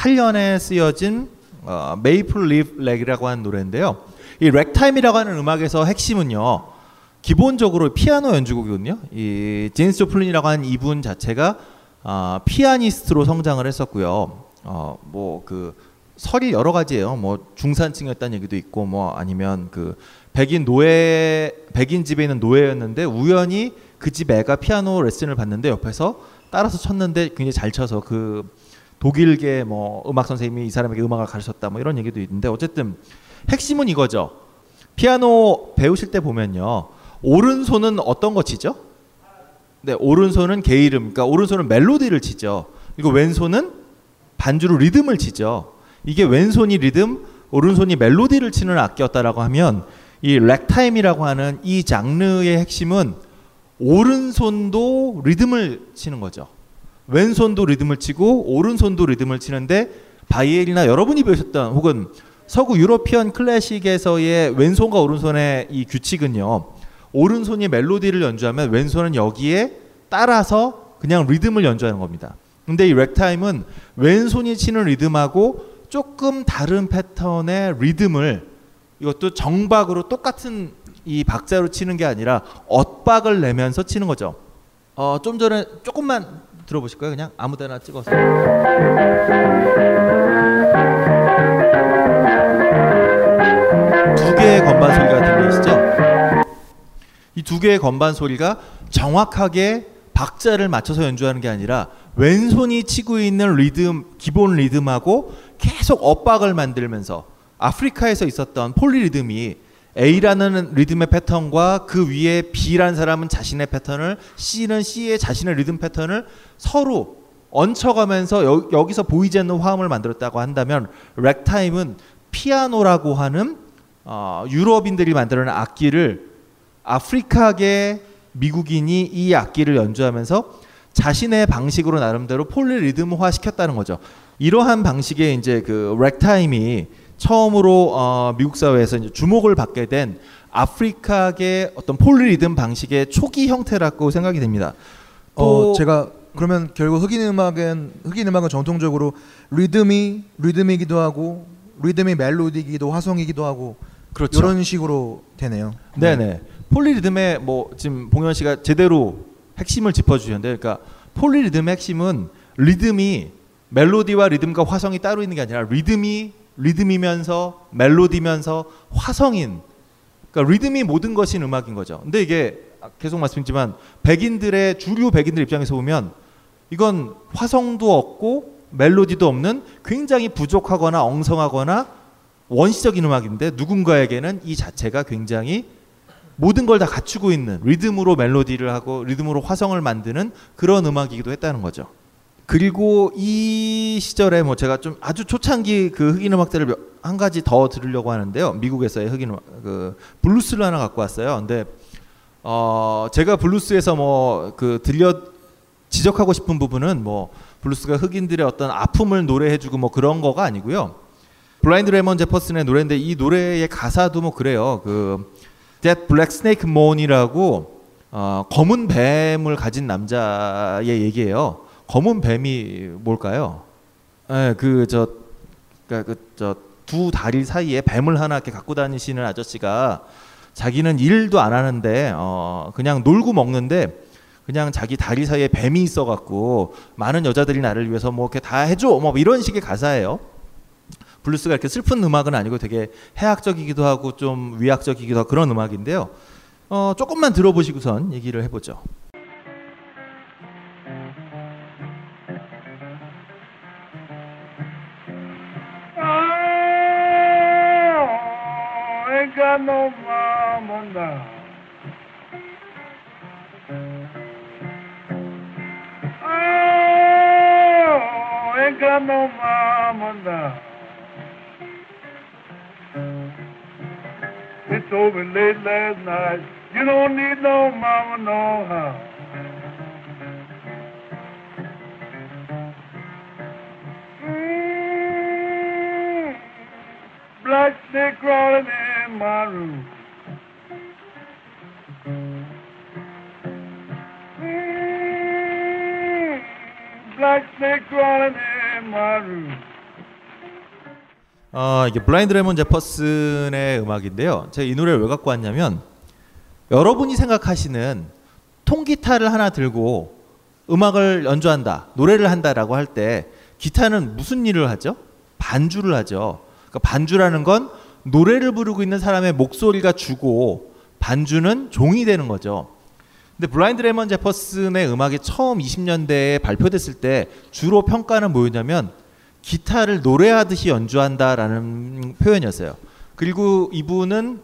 (98년에) 쓰여진 어, Maple Leaf Rag이라고 하는 노래인데요. 이 래그타임이라고 하는 음악에서 핵심은요. 기본적으로 피아노 연주곡이거든요. 이 제임스 조플린이라고 하는 이분 자체가 어, 피아니스트로 성장을 했었고요. 어, 뭐그 설이 여러 가지예요. 뭐 중산층이었다는 얘기도 있고 뭐 아니면 그 백인 노예 백인 집에 있는 노예였는데 우연히 그 집 애가 피아노 레슨을 받는데 옆에서 따라서 쳤는데 굉장히 잘 쳐서 그 독일계 뭐 음악 선생님이 이 사람에게 음악을 가르쳤다 뭐 이런 얘기도 있는데 어쨌든 핵심은 이거죠. 피아노 배우실 때 보면요. 오른손은 어떤 거 치죠? 네, 오른손은 게이름, 그러니까 오른손은 멜로디를 치죠. 그리고 왼손은 반주로 리듬을 치죠. 이게 왼손이 리듬, 오른손이 멜로디를 치는 악기였다라고 하면 이 래그타임이라고 하는 이 장르의 핵심은 오른손도 리듬을 치는 거죠. 왼손도 리듬을 치고 오른손도 리듬을 치는데 바이엘이나 여러분이 배우셨던 혹은 서구 European 클래식에서의 왼손과 오른손의 이 규칙은요. 오른손이 멜로디를 연주하면 왼손은 여기에 따라서 그냥 리듬을 연주하는 겁니다. 근데 이 래그타임은 왼손이 치는 리듬하고 조금 다른 패턴의 리듬을 이것도 정박으로 똑같은 이 박자로 치는 게 아니라 엇박을 내면서 치는 거죠. 어, 좀 전에 조금만 들어보실까요? 그냥 아무 데나 찍어서. 두 개의 건반 소리가 들리시죠? 이 두 개의 건반 소리가 정확하게 박자를 맞춰서 연주하는 게 아니라 왼손이 치고 있는 리듬 기본 리듬하고 계속 엇박을 만들면서 아프리카에서 있었던 폴리 리듬이 A라는 리듬의 패턴과 그 위에 B라는 사람은 자신의 패턴을 C는 C의 자신의 리듬 패턴을 서로 얹혀가면서 여, 여기서 보이지 않는 화음을 만들었다고 한다면 렉타임은 피아노라고 하는 어, 유럽인들이 만들어낸 악기를 아프리카계 미국인이 이 악기를 연주하면서 자신의 방식으로 나름대로 폴리리듬화 시켰다는 거죠. 이러한 방식의 이제 그 렉타임이 처음으로 어, 미국 사회에서 주목을 받게 된 아프리카계 어떤 폴리리듬 방식의 초기 형태라고 생각이 됩니다. 또 어, 제가 그러면 결국 흑인 음악은 흑인 음악은 정통적으로 리듬이 리듬이기도 하고 리듬이 멜로디이기도 화성이기도 하고 그렇죠. 이런 식으로 되네요. 네네. 폴리리듬의 뭐 지금 봉현 씨가 제대로 핵심을 짚어주셨는데, 그러니까 폴리리듬의 핵심은 리듬이 멜로디와 리듬과 화성이 따로 있는 게 아니라 리듬이 리듬이면서 멜로디면서 화성인. 그러니까 리듬이 모든 것인 음악인 거죠. 근데 이게 계속 말씀드리지만 백인들의 주류 백인들 입장에서 보면 이건 화성도 없고 멜로디도 없는 굉장히 부족하거나 엉성하거나 원시적인 음악인데 누군가에게는 이 자체가 굉장히 모든 걸 다 갖추고 있는 리듬으로 멜로디를 하고 리듬으로 화성을 만드는 그런 음악이기도 했다는 거죠. 그리고 이 시절에 뭐 제가 좀 아주 초창기 그 흑인 음악들을 몇- 한 가지 더 들으려고 하는데요. 미국에서의 흑인 음악 그 블루스를 하나 갖고 왔어요. 근데 어 제가 블루스에서 뭐 그 들려 지적하고 싶은 부분은 뭐 블루스가 흑인들의 어떤 아픔을 노래해주고 뭐 그런 거가 아니고요. 블라인드 레몬 제퍼슨의 노래인데 이 노래의 가사도 뭐 그래요. 그 That Black Snake Moan이라고 어, 검은 뱀을 가진 남자의 얘기예요. 검은 뱀이 뭘까요? 예, 그저 그러니까 두 다리 사이에 뱀을 하나 이렇게 갖고 다니시는 아저씨가 자기는 일도 안 하는데 어 그냥 놀고 먹는데 그냥 자기 다리 사이에 뱀이 있어 갖고 많은 여자들이 나를 위해서 뭐 이렇게 다 해줘 뭐 이런 식의 가사예요. 블루스가 이렇게 슬픈 음악은 아니고 되게 해학적이기도 하고 좀 위악적이기도 하고 그런 음악인데요. 어, 조금만 들어보시고선 얘기를 해보죠. No mama now. Oh, ain't got no mama now. Told me late last night, you don't need no mama no how. Mm, Black snake crawling in my room. Mm, Black snake crawling in my room. 어, 이게 블라인드 레몬 제퍼슨의 음악인데요. 제가 이 노래를 왜 갖고 왔냐면 여러분이 생각하시는 통기타를 하나 들고 음악을 연주한다, 노래를 한다라고 할 때 기타는 무슨 일을 하죠? 반주를 하죠. 그러니까 반주라는 건 노래를 부르고 있는 사람의 목소리가 주고 반주는 종이 되는 거죠. 근데 블라인드 레몬 제퍼슨의 음악이 처음 20년대에 발표됐을 때 주로 평가는 뭐였냐면 기타를 노래하듯이 연주한다라는 표현이었어요. 그리고 이분은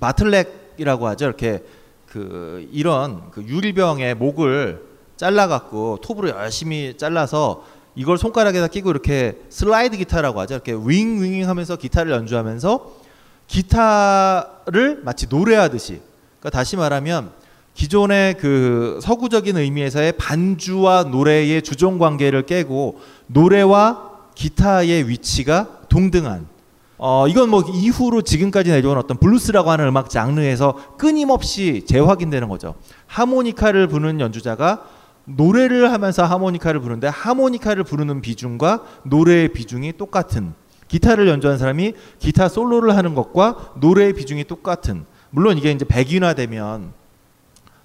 마틀렉이라고 하죠. 이렇게 그 이런 그 유리병의 목을 잘라갖고 톱으로 열심히 잘라서 이걸 손가락에다 끼고 이렇게 슬라이드 기타라고 하죠. 이렇게 윙윙 하면서 기타를 연주하면서 기타를 마치 노래하듯이. 그러니까 다시 말하면 기존의 그 서구적인 의미에서의 반주와 노래의 주종 관계를 깨고 노래와 기타의 위치가 동등한 어 이건 뭐 이후로 지금까지 내려온 어떤 블루스라고 하는 음악 장르에서 끊임없이 재확인되는 거죠. 하모니카를 부는 연주자가 노래를 하면서 하모니카를 부르는데 하모니카를 부르는 비중과 노래의 비중이 똑같은. 기타를 연주하는 사람이 기타 솔로를 하는 것과 노래의 비중이 똑같은. 물론 이게 이제 백인화되면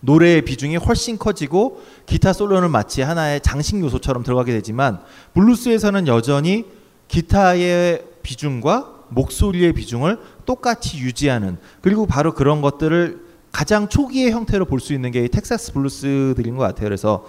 노래의 비중이 훨씬 커지고 기타 솔로는 마치 하나의 장식 요소처럼 들어가게 되지만 블루스에서는 여전히 기타의 비중과 목소리의 비중을 똑같이 유지하는 그리고 바로 그런 것들을 가장 초기의 형태로 볼 수 있는 게 이 텍사스 블루스들인 것 같아요. 그래서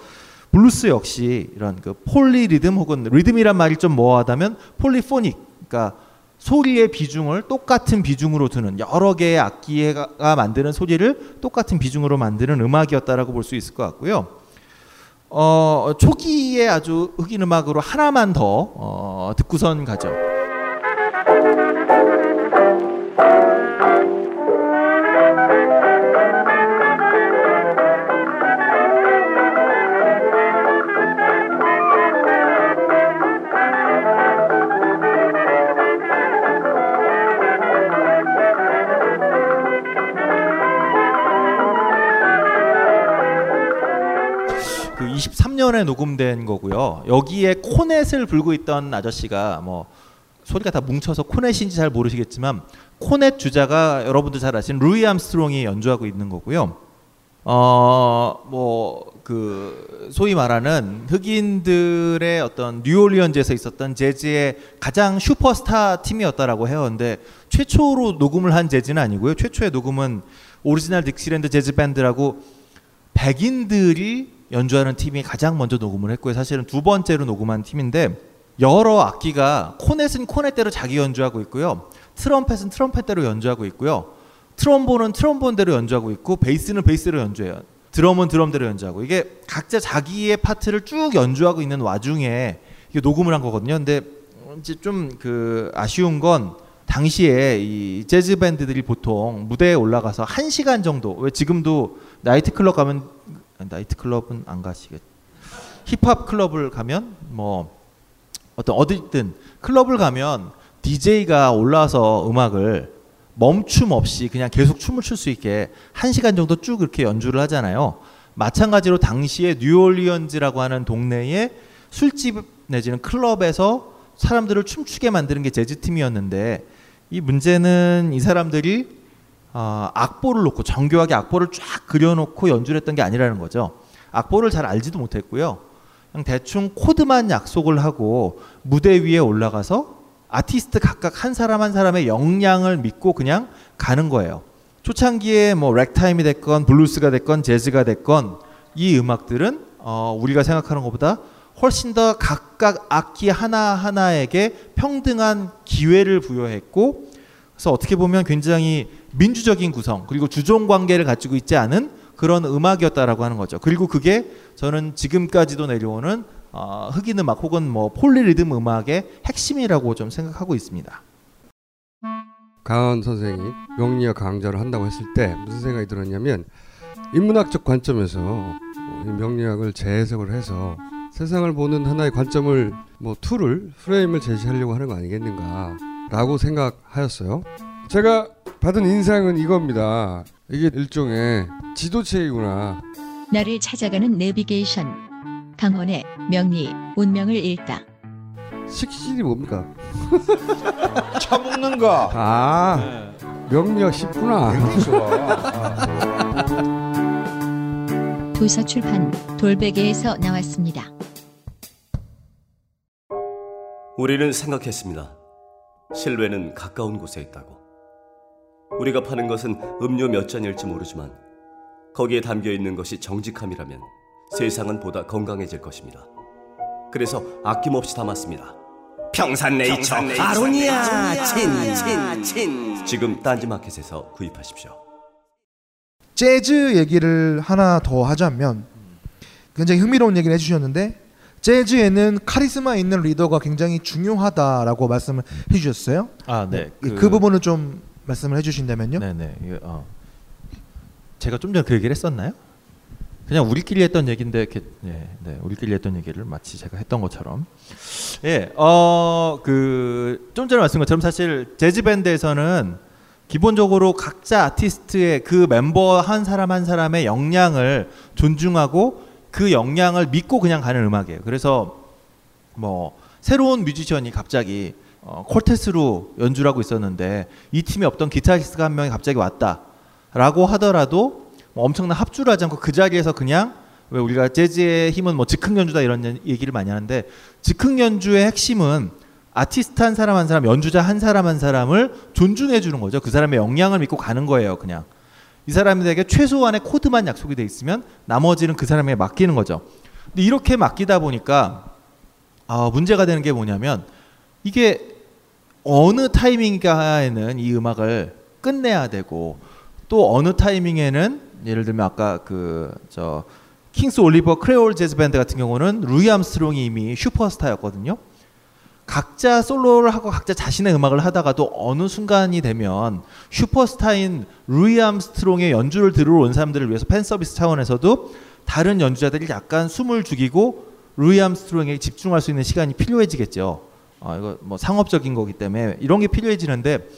블루스 역시 이런 그 폴리 리듬 혹은 리듬이란 말이 좀 모호하다면 polyphonic 그러니까 소리의 비중을 똑같은 비중으로 두는 여러 개의 악기가 만드는 소리를 똑같은 비중으로 만드는 음악이었다라고 볼 수 있을 것 같고요. 어, 초기에 아주 흑인 음악으로 하나만 더 어, 듣고선 가죠. 23년에 녹음된 거고요. 여기에 코넷을 불고 있던 아저씨가 뭐 소리가 다 뭉쳐서 코넷인지 잘 모르시겠지만 코넷 주자가 여러분들 잘 아시는 루이 암스트롱이 연주하고 있는 거고요. 어 뭐 그 소위 말하는 흑인들의 어떤 뉴올리언즈에서 있었던 재즈의 가장 슈퍼스타 팀이었다라고 해요. 근데 최초로 녹음을 한 재즈는 아니고요. 최초의 녹음은 오리지널 딕시랜드 재즈 밴드라고 백인들이 연주하는 팀이 가장 먼저 녹음을 했고요. 사실은 두 번째로 녹음한 팀인데 여러 악기가 코넷은 코넷대로 자기 연주하고 있고요. 트럼펫은 트럼펫대로 연주하고 있고요. 트럼본은 트럼본대로 연주하고 있고 베이스는 베이스대로 연주해요. 드럼은 드럼대로 연주하고 이게 각자 자기의 파트를 쭉 연주하고 있는 와중에 녹음을 한 거거든요. 근데 이제 좀 그 아쉬운 건 당시에 이 재즈 밴드들이 보통 무대에 올라가서 한 시간 정도 왜 지금도 나이트 클럽 가면 나이트 클럽은 안 가시겠. 힙합 클럽을 가면 뭐 어떤 어디든 클럽을 가면 DJ가 올라와서 음악을 멈춤 없이 그냥 계속 춤을 출 수 있게 한 시간 정도 쭉 이렇게 연주를 하잖아요. 마찬가지로 당시에 뉴올리언즈라고 하는 동네에 술집 내지는 클럽에서 사람들을 춤추게 만드는 게 재즈 팀이었는데 이 문제는 이 사람들이 어, 악보를 놓고 정교하게 악보를 쫙 그려놓고 연주를 했던 게 아니라는 거죠. 악보를 잘 알지도 못했고요. 그냥 대충 코드만 약속을 하고 무대 위에 올라가서 아티스트 각각 한 사람 한 사람의 역량을 믿고 그냥 가는 거예요. 초창기에 뭐 렉타임이 됐건 블루스가 됐건 재즈가 됐건 이 음악들은 어, 우리가 생각하는 것보다 훨씬 더 각각 악기 하나 하나에게 평등한 기회를 부여했고 그래서 어떻게 보면 굉장히 민주적인 구성 그리고 주종 관계를 가지고 있지 않은 그런 음악이었다라고 하는 거죠. 그리고 그게 저는 지금까지도 내려오는 어, 흑인 음악 혹은 뭐 폴리리듬 음악의 핵심이라고 좀 생각하고 있습니다. 강헌 선생이 명리학 강좌를 한다고 했을 때 무슨 생각이 들었냐면 인문학적 관점에서 이 명리학을 재해석을 해서 세상을 보는 하나의 관점을 뭐 tool을 프레임을 제시하려고 하는 거 아니겠는가 라고 생각하였어요. 제가 받은 인상은 이겁니다. 이게 일종의 지도체이구나. 나를 찾아가는 내비게이션. 강원의 명리 운명을 읽다. 식신이 뭡니까? 처먹는 거. 아 명리학 쉽구나. 도서 출판 돌베개에서 나왔습니다. 우리는 생각했습니다. 실외는 가까운 곳에 있다고. 우리가 파는 것은 음료 몇 잔일지 모르지만 거기에 담겨 있는 것이 정직함이라면 세상은 보다 건강해질 것입니다. 그래서 아낌없이 담았습니다. 평산네이처, 평산네이처 아로니아 친, 친, 친. 지금 딴지마켓에서 구입하십시오. 재즈 얘기를 하나 더 하자면 굉장히 흥미로운 얘기를 해주셨는데 재즈에는 카리스마 있는 리더가 굉장히 중요하다라고 말씀을 해주셨어요. 아, 네. 그, 그 부분을 좀 말씀을 해주신다면요. 네네. 이거, 어. 제가 좀 전에 그 얘기를 했었나요? 그냥 우리끼리 했던 얘기인데, 이렇게, 네, 네, 우리끼리 했던 얘기를 마치 제가 했던 것처럼. 예, 어, 그, 좀 전에 말씀드린 것처럼 사실 재즈 밴드에서는 기본적으로 각자 아티스트의 그 멤버 한 사람 한 사람의 역량을 존중하고 그 역량을 믿고 그냥 가는 음악이에요. 그래서 뭐 새로운 뮤지션이 갑자기 어, 콜테스로 연주를 하고 있었는데 이 팀에 없던 기타리스트가 한 명이 갑자기 왔다라고 하더라도 뭐 엄청난 합주를 하지 않고 그 자리에서 그냥 왜 우리가 재즈의 힘은 뭐 즉흥 연주다 이런 얘기를 많이 하는데 즉흥 연주의 핵심은 아티스트 한 사람 한 사람 연주자 한 사람 한 사람을 존중해 주는 거죠. 그 사람의 역량을 믿고 가는 거예요, 그냥. 이 사람에게 최소한의 코드만 약속이 돼 있으면 나머지는 그 사람에게 맡기는 거죠. 근데 이렇게 맡기다 보니까 아, 문제가 되는 게 뭐냐면 이게 어느 타이밍가에는 이 음악을 끝내야 되고 또 어느 타이밍에는 예를 들면 아까 그 저 킹스 올리버 크레올 재즈 밴드 같은 경우는 루이 암스트롱이 이미 슈퍼스타였거든요. 각자 솔로를 하고 각자 자신의 음악을 하다가도 어느 순간이 되면 슈퍼스타인 루이 암스트롱의 연주를 들으러 온 사람들을 위해서 팬 서비스 차원에서도 다른 연주자들이 약간 숨을 죽이고 루이 암스트롱에게 집중할 수 있는 시간이 필요해지겠죠. 아, 이거 뭐 상업적인 거기 때문에 이런 게 필요해지는데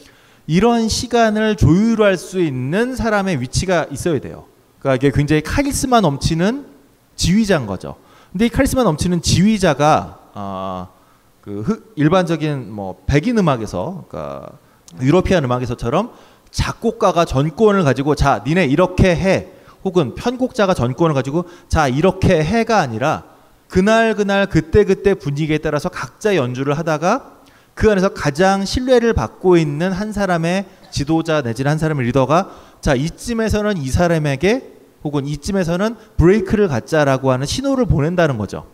이런 시간을 조율할 수 있는 사람의 위치가 있어야 돼요. 그러니까 이게 굉장히 카리스마 넘치는 지휘자인 거죠. 근데 이 카리스마 넘치는 지휘자가 아, 그 흑- 일반적인 뭐 백인 음악에서 그러니까 유러피안 음악에서처럼 작곡가가 전권을 가지고 자 니네 이렇게 해 혹은 편곡자가 전권을 가지고 자 이렇게 해가 아니라 그날 그날 그때 그때 분위기에 따라서 각자 연주를 하다가 그 안에서 가장 신뢰를 받고 있는 한 사람의 지도자 내지는 한 사람의 리더가 자 이쯤에서는 이 사람에게 혹은 이쯤에서는 브레이크를 갖자라고 하는 신호를 보낸다는 거죠.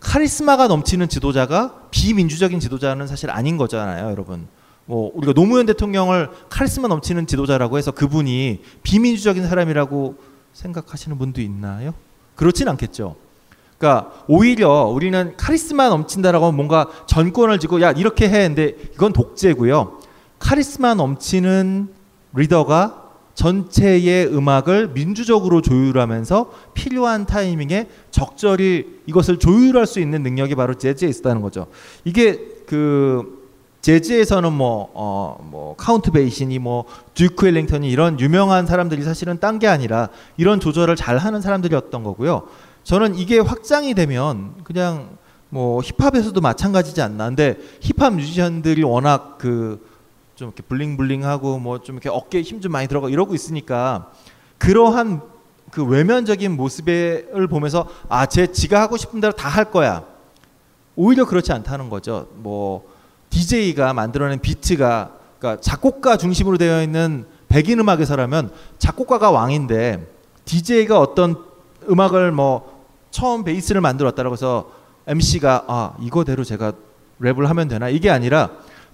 카리스마가 넘치는 지도자가 비민주적인 지도자는 사실 아닌 거잖아요, 여러분. 뭐 우리가 노무현 대통령을 카리스마 넘치는 지도자라고 해서 그분이 비민주적인 사람이라고 생각하시는 분도 있나요? 그렇진 않겠죠. 그러니까 오히려 우리는 카리스마 넘친다라고 하면 뭔가 전권을 쥐고 야 이렇게 해 근데 이건 독재고요. 카리스마 넘치는 리더가 전체의 음악을 민주적으로 조율하면서 필요한 타이밍에 적절히 이것을 조율할 수 있는 능력이 바로 재즈에 있다는 거죠. 이게 그 재즈에서는 뭐, 어, 뭐, 카운트 베이시니 뭐, 듀크 엘링턴이 이런 유명한 사람들이 사실은 딴 게 아니라 이런 조절을 잘 하는 사람들이었던 거고요. 저는 이게 확장이 되면 그냥 뭐 힙합에서도 마찬가지지 않나. 근데 힙합 뮤지션들이 워낙 그 좀 이렇게 bling bling하고 뭐 좀 이렇게 어깨에 힘 좀 많이 들어가 이러고 있으니까 그러한 그 외면적인 모습을 보면서 아, 쟤 지가 하고 싶은 대로 다 할 거야. 오히려 그렇지 않다는 거죠. 뭐 DJ가 만들어낸 비트가 그러니까 작곡가 중심으로 되어 있는 백인 음악에서라면 작곡가가 왕인데 DJ가 어떤 음악을 뭐 처음 베이스를 만들었다라고 해서 MC가 아 이거대로 제가 랩을 하면 되나 이게 아니라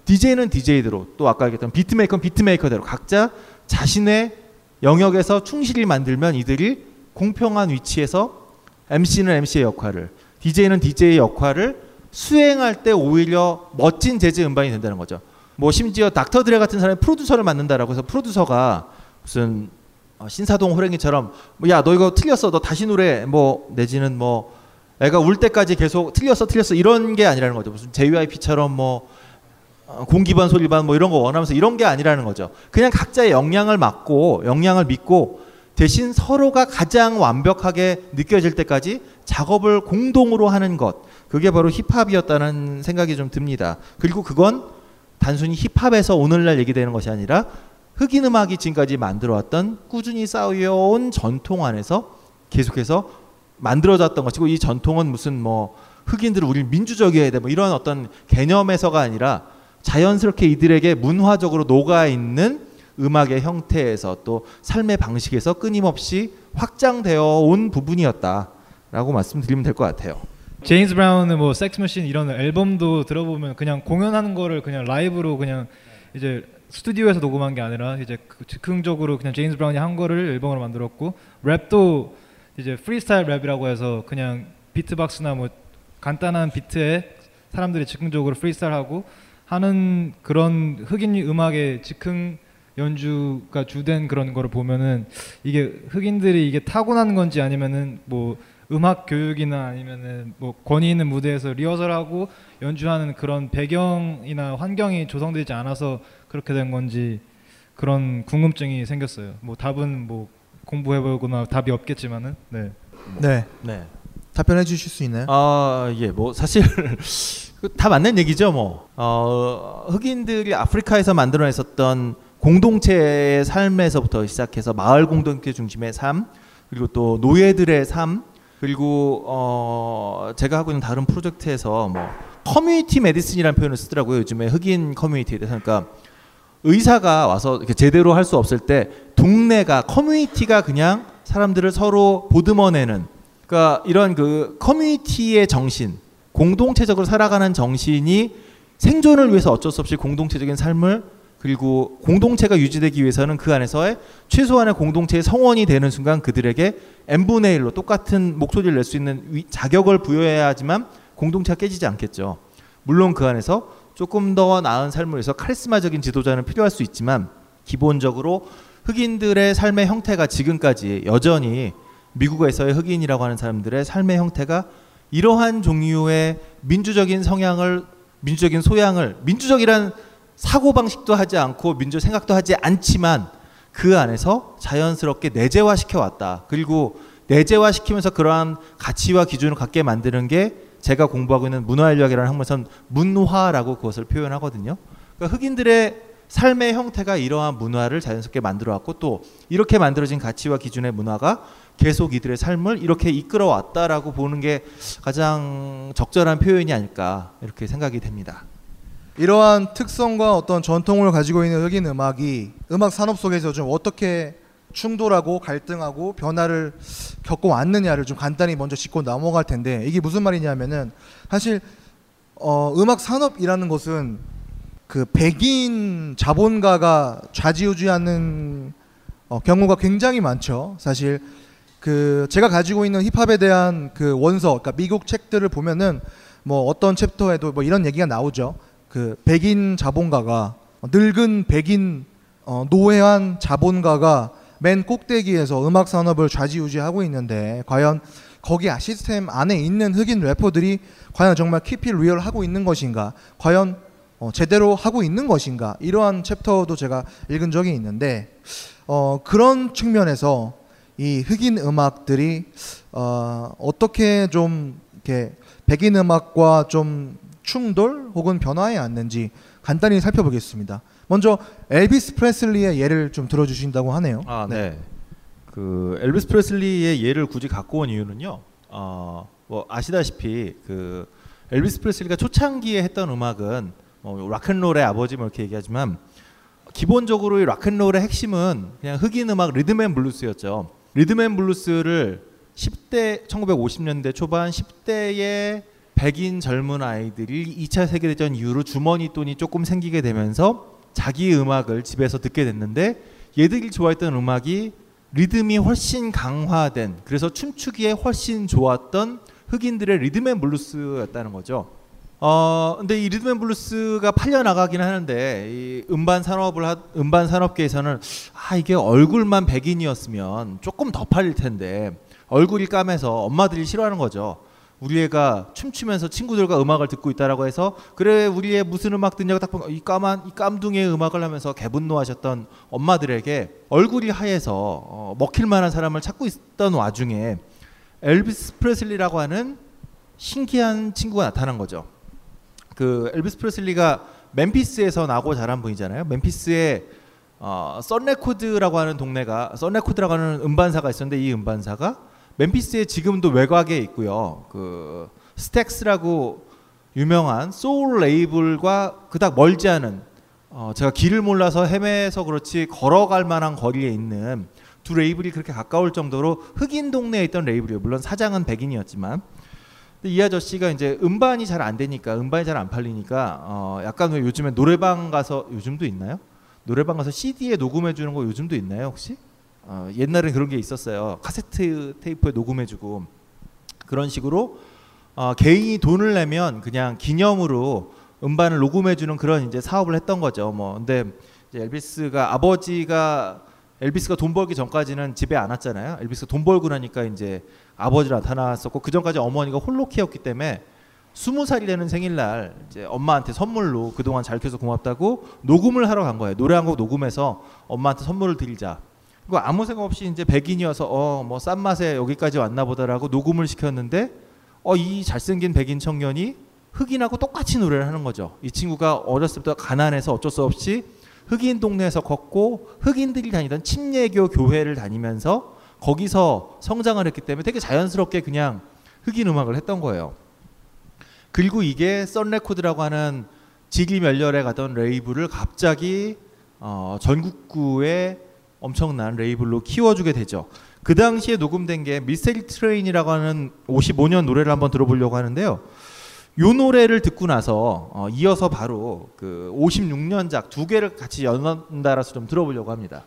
DJ는 DJ대로 또 아까 얘기했던 비트메이커는 비트메이커대로 각자 자신의 영역에서 충실히 만들면 이들이 공평한 위치에서 MC는 MC의 역할을 DJ는 DJ의 역할을 수행할 때 오히려 멋진 재즈 음반이 된다는 거죠. 뭐 심지어 닥터 드레 같은 사람이 프로듀서를 맡는다라고 해서 프로듀서가 무슨 어, 신사동 호랭이처럼 뭐야너 이거 틀렸어. 너 다시 노래 뭐 내지는 뭐 애가 울 때까지 계속 틀렸어 틀렸어. 이런 게 아니라는 거죠. 무슨 JYP처럼 뭐 어, 공기반 소리반 뭐 이런 거 원하면서 이런 게 아니라는 거죠. 그냥 각자의 역량을 맡고 역량을 믿고 대신 서로가 가장 완벽하게 느껴질 때까지 작업을 공동으로 하는 것. 그게 바로 힙합이었다는 생각이 좀 듭니다. 그리고 그건 단순히 힙합에서 오늘날 얘기되는 것이 아니라 흑인 음악이 지금까지 만들어왔던 꾸준히 쌓여온 전통 안에서 계속해서 만들어졌던 것이고 이 전통은 무슨 뭐 흑인들을 우리 민주적이어야 돼 뭐 이런 어떤 개념에서가 아니라 자연스럽게 이들에게 문화적으로 녹아 있는 음악의 형태에서 또 삶의 방식에서 끊임없이 확장되어 온 부분이었다라고 말씀드리면 될 것 같아요. 제임스 브라운은 뭐 Sex Machine 이런 앨범도 들어보면 그냥 공연하는 거를 그냥 라이브로 그냥 이제 스튜디오에서 녹음한 게 아니라 이제 그 즉흥적으로 그냥 제임스 브라운이 한 거를 앨범으로 만들었고 랩도 이제 프리스타일 랩이라고 해서 그냥 비트박스나 뭐 간단한 비트에 사람들이 즉흥적으로 프리스타일하고 하는 그런 흑인 음악의 즉흥 연주가 주된 그런 거를 보면은 이게 흑인들이 이게 타고난 건지 아니면은 뭐 음악 교육이나 아니면은 뭐 권위 있는 무대에서 리허설하고 연주하는 그런 배경이나 환경이 조성되지 않아서 그렇게 된 건지 그런 궁금증이 생겼어요. 뭐 답은 뭐 공부해보거나 답이 없겠지만은 네. 네. 네. 답변해 주실 수 있나요? 아, 예, 뭐 사실 다 맞는 얘기죠, 뭐. 어, 흑인들이 아프리카에서 만들어냈었던 공동체의 삶에서부터 시작해서 마을 공동체 중심의 삶, 그리고 또 노예들의 삶, 그리고 어, 제가 하고 있는 다른 프로젝트에서 뭐 community medicine이라는 표현을 쓰더라고요. 요즘에 흑인 커뮤니티에 대해서 그러니까 의사가 와서 이렇게 제대로 할 수 없을 때 동네가 커뮤니티가 그냥 사람들을 서로 보듬어내는 그러니까 이런 그 커뮤니티의 정신 공동체적으로 살아가는 정신이 생존을 위해서 어쩔 수 없이 공동체적인 삶을 그리고 공동체가 유지되기 위해서는 그 안에서의 최소한의 공동체의 성원이 되는 순간 그들에게 n분의 1로 똑같은 목소리를 낼 수 있는 위- 자격을 부여해야 하지만 공동체가 깨지지 않겠죠. 물론 그 안에서 조금 더 나은 삶을 위해서 카리스마적인 지도자는 필요할 수 있지만 기본적으로 흑인들의 삶의 형태가 지금까지 여전히 미국에서의 흑인이라고 하는 사람들의 삶의 형태가 이러한 종류의 민주적인 성향을 민주적인 소양을 민주적이란 사고 방식도 하지 않고 민주 생각도 하지 않지만 그 안에서 자연스럽게 내재화 시켜 왔다. 그리고 내재화 시키면서 그러한 가치와 기준을 갖게 만드는 게 제가 공부하고 있는 문화인력이라는 학문에서는 문화라고 그것을 표현하거든요. 그러니까 흑인들의 삶의 형태가 이러한 문화를 자연스럽게 만들어 왔고 또 이렇게 만들어진 가치와 기준의 문화가 계속 이들의 삶을 이렇게 이끌어 왔다라고 보는 게 가장 적절한 표현이 아닐까 이렇게 생각이 됩니다. 이러한 특성과 어떤 전통을 가지고 있는 흑인 음악이 음악 산업 속에서 좀 어떻게 충돌하고 갈등하고 변화를 겪어왔느냐를 좀 간단히 먼저 짚고 넘어갈 텐데 이게 무슨 말이냐면은 사실 어, 음악 산업이라는 것은 그 백인 자본가가 좌지우지하는 어, 경우가 굉장히 많죠. 사실 그 제가 가지고 있는 힙합에 대한 그 원서, 그러니까 미국 책들을 보면은 뭐 어떤 챕터에도 뭐 이런 얘기가 나오죠. 그 백인 자본가가 늙은 백인 어, 노회한 자본가가 맨 꼭대기에서 음악 산업을 좌지우지하고 있는데 과연 거기 아 시스템 안에 있는 흑인 래퍼들이 과연 정말 keep it real 하고 있는 것인가? 과연 어, 제대로 하고 있는 것인가? 이러한 챕터도 제가 읽은 적이 있는데 어, 그런 측면에서 이 흑인 음악들이 어, 어떻게 좀 이렇게 백인 음악과 좀 충돌 혹은 변화해 왔는지 간단히 살펴보겠습니다. 먼저 엘비스 프레슬리의 예를 좀 들어주신다고 하네요. 아, 네. 그 엘비스 프레슬리의 예를 굳이 갖고 온 이유는요. 어, 뭐 아시다시피 그 엘비스 프레슬리가 초창기에 했던 음악은 뭐 락앤롤의 아버지 뭐 이렇게 얘기하지만 기본적으로 이 락앤롤의 핵심은 그냥 흑인 음악 리듬앤 블루스였죠. 리듬앤 블루스를 10대 1950년대 초반 10대의 백인 젊은 아이들이 2차 세계대전 이후로 주머니 돈이 조금 생기게 되면서 자기 음악을 집에서 듣게 됐는데 얘들이 좋아했던 음악이 리듬이 훨씬 강화된 그래서 춤추기에 훨씬 좋았던 흑인들의 리듬앤 블루스였다는 거죠. 어 근데 이 리듬 앤 블루스가 팔려 나가긴 하는데 이 음반 산업을 하, 음반 산업계에서는 아 이게 얼굴만 백인이었으면 조금 더 팔릴 텐데 얼굴이 까매서 엄마들이 싫어하는 거죠. 우리 애가 춤추면서 친구들과 음악을 듣고 있다라고 해서 그래 우리 애 무슨 음악 듣냐고 딱 보면 이 까만 이 깜둥이의 음악을 하면서 개분노하셨던 엄마들에게 얼굴이 하얘서 어, 먹힐 만한 사람을 찾고 있던 와중에 엘비스 프레슬리라고 하는 신기한 친구가 나타난 거죠. 그 엘비스 프레슬리가 멤피스에서 나고 자란 분이잖아요. 멤피스에 어, 썬레코드라고 하는 동네가 썬레코드라고 하는 음반사가 있었는데 이 음반사가 멤피스에 지금도 외곽에 있고요. 그 스택스라고 유명한 소울 레이블과 그닥 멀지 않은 어, 제가 길을 몰라서 헤매서 그렇지 걸어갈 만한 거리에 있는 두 레이블이 그렇게 가까울 정도로 흑인 동네에 있던 레이블이에요. 물론 사장은 백인이었지만 이 아저씨가 이제 음반이 잘 안 되니까 음반이 잘 안 팔리니까 어, 약간 왜 요즘에 노래방 가서 요즘도 있나요? 노래방 가서 CD에 녹음해 주는 거 요즘도 있나요 혹시? 어, 옛날엔 그런 게 있었어요. 카세트 테이프에 녹음해 주고 그런 식으로 어, 개인이 돈을 내면 그냥 기념으로 음반을 녹음해 주는 그런 이제 사업을 했던 거죠. 뭐 근데 엘비스가 아버지가 엘비스가 돈 벌기 전까지는 집에 안 왔잖아요. 엘비스가 돈 벌고 나니까 이제 아버지 나타났었고 그 전까지 어머니가 홀로 키웠기 때문에 스무 살이 되는 생일날 이제 엄마한테 선물로 그동안 잘 키워서 고맙다고 녹음을 하러 간 거예요. 노래 한 곡 녹음해서 엄마한테 선물을 드리자. 그리고 아무 생각 없이 이제 백인이어서 어 뭐 싼 맛에 여기까지 왔나 보다라고 녹음을 시켰는데 어 이 잘생긴 백인 청년이 흑인하고 똑같이 노래를 하는 거죠. 이 친구가 어렸을 때 가난해서 어쩔 수 없이 흑인 동네에서 걷고 흑인들이 다니던 침례교 교회를 다니면서 거기서 성장을 했기 때문에 되게 자연스럽게 그냥 흑인 음악을 했던 거예요. 그리고 이게 썬레코드라고 하는 지리멸렬해 가던 레이블을 갑자기 어, 전국구의 엄청난 레이블로 키워주게 되죠. 그 당시에 녹음된 게 Mystery Train이라고 하는 55년 노래를 한번 들어보려고 하는데요. 요 노래를 듣고 나서 어, 이어서 바로 그 56년작 두 개를 같이 연달아서 좀 들어보려고 합니다.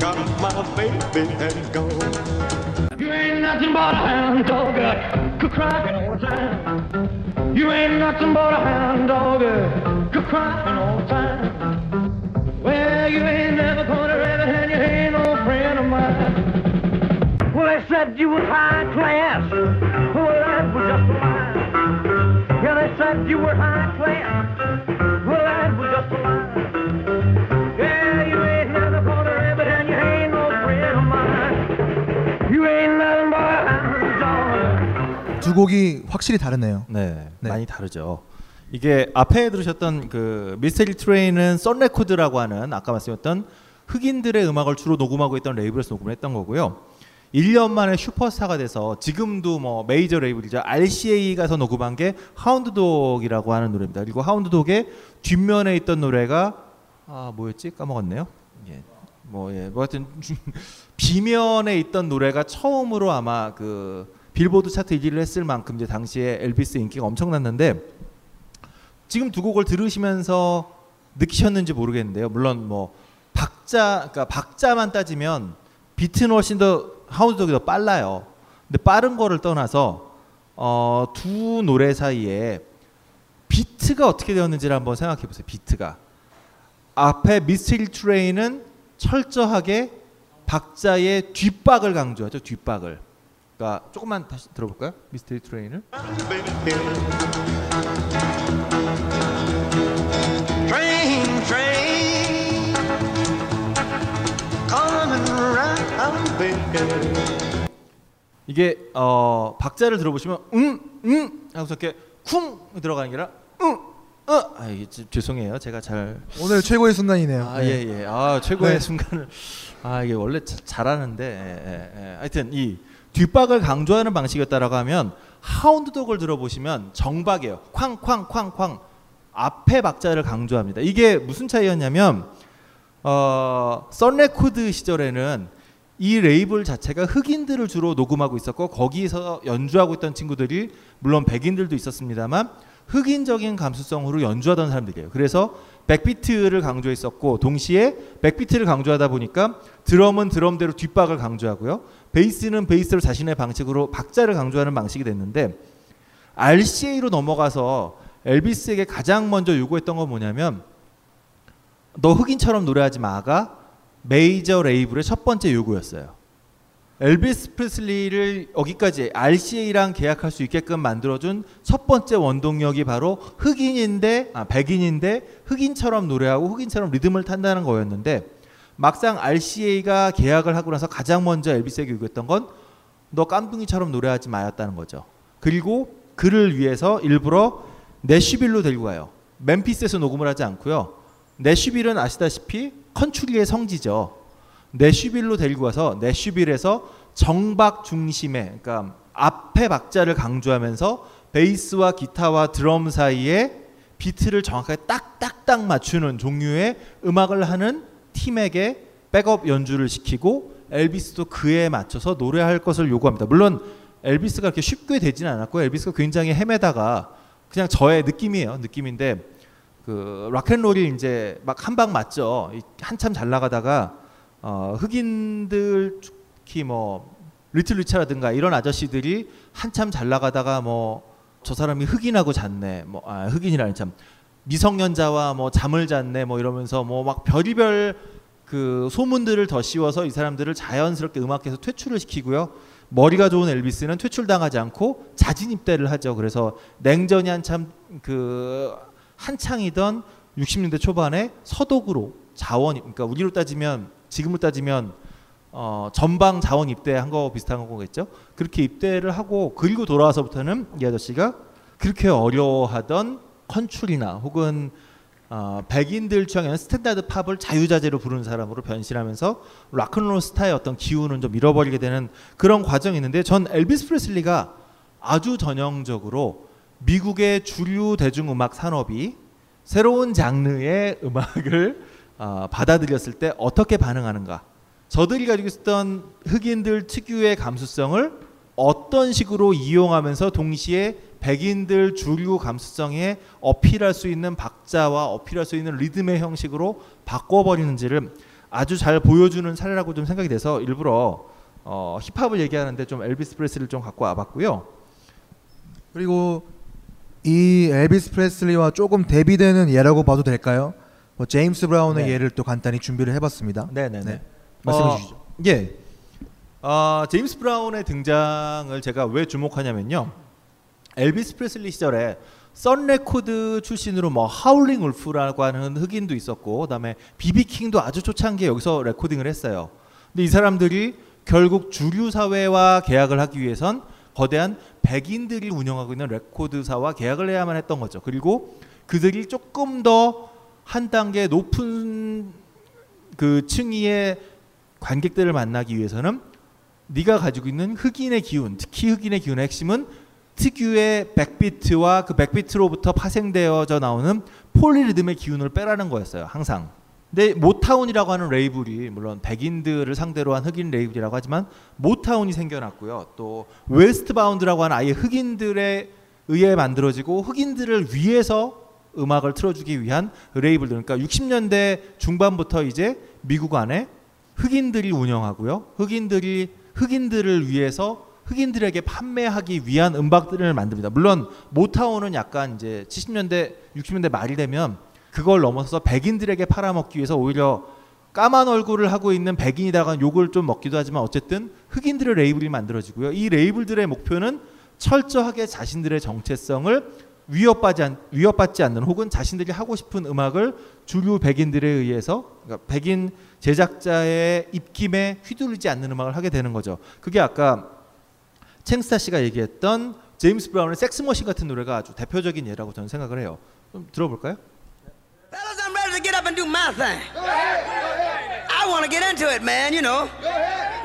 Got my baby and gone. You ain't nothing but a hound dog, uh, crying all the time. You ain't nothing but a hound dog, uh, crying all the time. Well, you ain't never gonna ever and you ain't no friend of mine. Well, they said you was high class. Well, that was just a lie. Yeah, they said you were high class. Well, that was just a lie. 두 곡이 확실히 다르네요. 네, 많이 다르죠. 이게 앞에 들으셨던 그 Mystery Train은 썬 레코드라고 하는 아까 말씀드렸던 흑인들의 음악을 주로 녹음하고 있던 레이블에서 녹음을 했던 거고요. 1년 만에 슈퍼스타가 돼서 지금도 뭐 메이저 레이블이죠. RCA 가서 녹음한 게 Hound Dog이라고 하는 노래입니다. 그리고 Hound Dog의 뒷면에 있던 노래가 아 뭐였지 까먹었네요. 예. 뭐 예. 뭐 하여튼 비면에 있던 노래가 처음으로 아마 그 빌보드 차트 1위를 했을 만큼 이제 당시에 엘비스 인기가 엄청났는데 지금 두 곡을 들으시면서 느끼셨는지 모르겠는데요. 물론 뭐 박자 그러니까 박자만 따지면 비트는 훨씬 더 하운드독이 더 빨라요. 근데 빠른 거를 떠나서 어, 두 노래 사이에 비트가 어떻게 되었는지를 한번 생각해 보세요. 비트가 앞에 미스테리 트레인은 철저하게 박자의 뒷박을 강조하죠. 뒷박을. 그러니까 조금만 다시 들어볼까요? 미스테리 트레인을. Train, train, coming around, baby. 이게 어, 박자를 들어보시면 응응 하고서 이렇게 쿵 들어가는 게 아니라 응 어, 아, 이게 지- 죄송해요. 제가 잘 오늘 최고의 순간이네요. 아, 네. 예, 예. 아, 최고의 네. 순간을 아, 이게 원래 자- 잘하는데 예, 예, 예. 하여튼 이 뒷박을 강조하는 방식이었다라고 하면 하운드독을 들어보시면 정박이에요. 쾅쾅쾅쾅 앞에 박자를 강조합니다. 이게 무슨 차이였냐면 어, 썬레코드 시절에는 이 레이블 자체가 흑인들을 주로 녹음하고 있었고 거기서 연주하고 있던 친구들이 물론 백인들도 있었습니다만 흑인적인 감수성으로 연주하던 사람들이에요. 그래서 백비트를 강조했었고 동시에 백비트를 강조하다 보니까 드럼은 드럼대로 뒷박을 강조하고요. 베이스는 베이스로 자신의 방식으로 박자를 강조하는 방식이 됐는데 RCA로 넘어가서 엘비스에게 가장 먼저 요구했던 건 뭐냐면 너 흑인처럼 노래하지 마가 메이저 레이블의 첫 번째 요구였어요. 엘비스 프레슬리를 여기까지 RCA랑 계약할 수 있게끔 만들어준 첫 번째 원동력이 바로 흑인인데 아, 백인인데 흑인처럼 노래하고 흑인처럼 리듬을 탄다는 거였는데 막상 RCA가 계약을 하고 나서 가장 먼저 엘비스에게 요구했던 건너 깜둥이처럼 노래하지 마였다는 거죠. 그리고 그를 위해서 일부러 내슈빌로 데리고 가요. 멤피스에서 녹음을 하지 않고요. 내슈빌은 아시다시피 컨츄리의 성지죠. 내슈빌로 데리고 가서 내슈빌에서 정박 중심에 그러니까 앞에 박자를 강조하면서 베이스와 기타와 드럼 사이에 비트를 정확하게 딱딱딱 맞추는 종류의 음악을 하는 팀에게 백업 연주를 시키고 엘비스도 그에 맞춰서 노래할 것을 요구합니다. 물론 엘비스가 그렇게 쉽게 되지는 않았고 엘비스가 굉장히 헤매다가 그냥 저의 느낌이에요. 느낌인데 그 락앤롤이 이제 막 한 방 맞죠. 이- 한참 잘 나가다가 어, 흑인들 특히 뭐 리틀 리차라든가 이런 아저씨들이 한참 잘 나가다가 뭐 저 사람이 흑인하고 잤네. 뭐 아, 흑인이라는 참 미성년자와 뭐 잠을 잤네. 뭐 이러면서 뭐 막 별의별 그 소문들을 더 씌워서 이 사람들을 자연스럽게 음악계에서 퇴출을 시키고요. 머리가 좋은 엘비스는 퇴출당하지 않고 자진 입대를 하죠. 그래서 냉전이 한참 그 한창이던 60년대 초반에 서독으로 자원 그러니까 우리로 따지면 지금으로 따지면 어, 전방 자원 입대한 거 비슷한 거겠죠. 그렇게 입대를 하고 그리고 돌아와서부터는 이 아저씨가 그렇게 어려워하던 컨츄리나 혹은 어, 백인들 취향에는 스탠다드 팝을 자유자재로 부르는 사람으로 변신하면서 락큰롤 스타의 어떤 기운은 좀 잃어버리게 되는 그런 과정이 있는데 전 엘비스 프레슬리가 아주 전형적으로 미국의 주류 대중음악 산업이 새로운 장르의 음악을 어, 받아들였을 때 어떻게 반응하는가 저들이 가지고 있었던 흑인들 특유의 감수성을 어떤 식으로 이용하면서 동시에 백인들 주류 감수성에 어필할 수 있는 박자와 어필할 수 있는 리듬의 형식으로 바꿔버리는지를 아주 잘 보여주는 사례라고 좀 생각이 돼서 일부러 어, 힙합을 얘기하는데 좀 엘비스 프레슬리를 좀 갖고 와봤고요. 그리고 이 엘비스 프레슬리와 조금 대비되는 예라고 봐도 될까요? 뭐 제임스 브라운의 네. 예를 또 간단히 준비를 해봤습니다. 네네 네. 말씀해 어, 주시죠. 예. 어, 제임스 브라운의 등장을 제가 왜 주목하냐면요. 엘비스 프레슬리 시절에 썬 레코드 출신으로 뭐 하울링 울프라고 하는 흑인도 있었고 그다음에 비비 킹도 아주 초창기에 여기서 레코딩을 했어요. 근데 이 사람들이 결국 주류 사회와 계약을 하기 위해선 거대한 백인들이 운영하고 있는 레코드사와 계약을 해야만 했던 거죠. 그리고 그들이 조금 더 한 단계 높은 그 층위의 관객들을 만나기 위해서는 네가 가지고 있는 흑인의 기운, 특히 흑인의 기운의 핵심은 특유의 백비트와 그 백비트로부터 파생되어져 나오는 폴리리듬의 기운을 빼라는 거였어요. 항상. 근데 Motown이라고 하는 레이블이 물론 백인들을 상대로 한 흑인 레이블이라고 하지만 Motown이 생겨났고요. 또 Westbound라고 하는 아예 흑인들에 의해 만들어지고 흑인들을 위해서 음악을 틀어주기 위한 레이블들. 그러니까 60년대 중반부터 이제 미국 안에 흑인들이 운영하고요. 흑인들이 흑인들을 위해서 흑인들에게 판매하기 위한 음악들을 만듭니다. 물론 Motown은 약간 이제 70년대, 60년대 말이 되면 그걸 넘어서서 백인들에게 팔아먹기 위해서 오히려 까만 얼굴을 하고 있는 백인이다가 욕을 좀 먹기도 하지만 어쨌든 흑인들의 레이블이 만들어지고요. 이 레이블들의 목표는 철저하게 자신들의 정체성을 위협받지, 않, 위협받지 않는 혹은 자신들이 하고 싶은 음악을 주류 백인들에 의해서 그러니까 백인 제작자의 입김에 휘둘리지 않는 음악을 하게 되는 거죠. 그게 아까 챙스타 씨가 얘기했던 제임스 브라운의 Sex Machine 같은 노래가 아주 대표적인 예라고 저는 생각을 해요. 좀 들어볼까요? Fellas, I'm ready to get up and do my thing. I want to get into it, man, you know.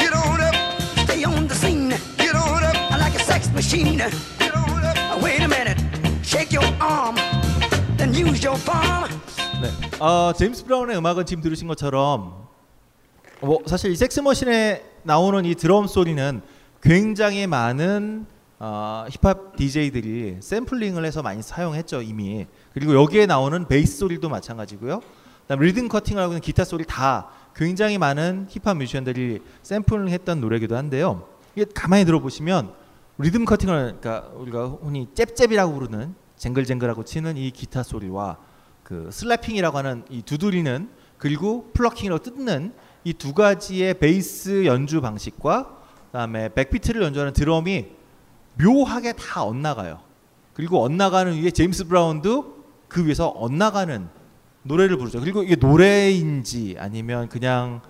up. Machine. Wait a minute. Shake your arm. Then use your palm. 네. 어, 제임스 브라운의 음악은 지금 들으신 것처럼 뭐 사실 이 섹스머신에 나오는 이 드럼 소리는 굉장히 많은 어, 힙합 DJ들이 샘플링을 해서 많이 사용했죠 이미. 그리고 여기에 나오는 베이스 소리도 마찬가지고요. 그다음 리듬 커팅을 하고 있는 기타 소리 다 굉장히 많은 힙합 뮤지션들이 샘플링했던 노래기도 한데요. 이게 가만히 들어보시면 리듬 커팅을 그러니까 우리가 흔히 잽잽이라고 부르는 쟁글쟁글하고 치는 이 기타 소리와 그 slapping이라고 하는 이 두드리는 그리고 plucking이라고 뜯는 이 두 가지의 베이스 연주 방식과 그다음에 백비트를 연주하는 드럼이 묘하게 다 엇나가요. 그리고 엇나가는 위에 제임스 브라운도 그 위에서 엇나가는 노래를 부르죠. 그리고 이게 노래인지 아니면 그냥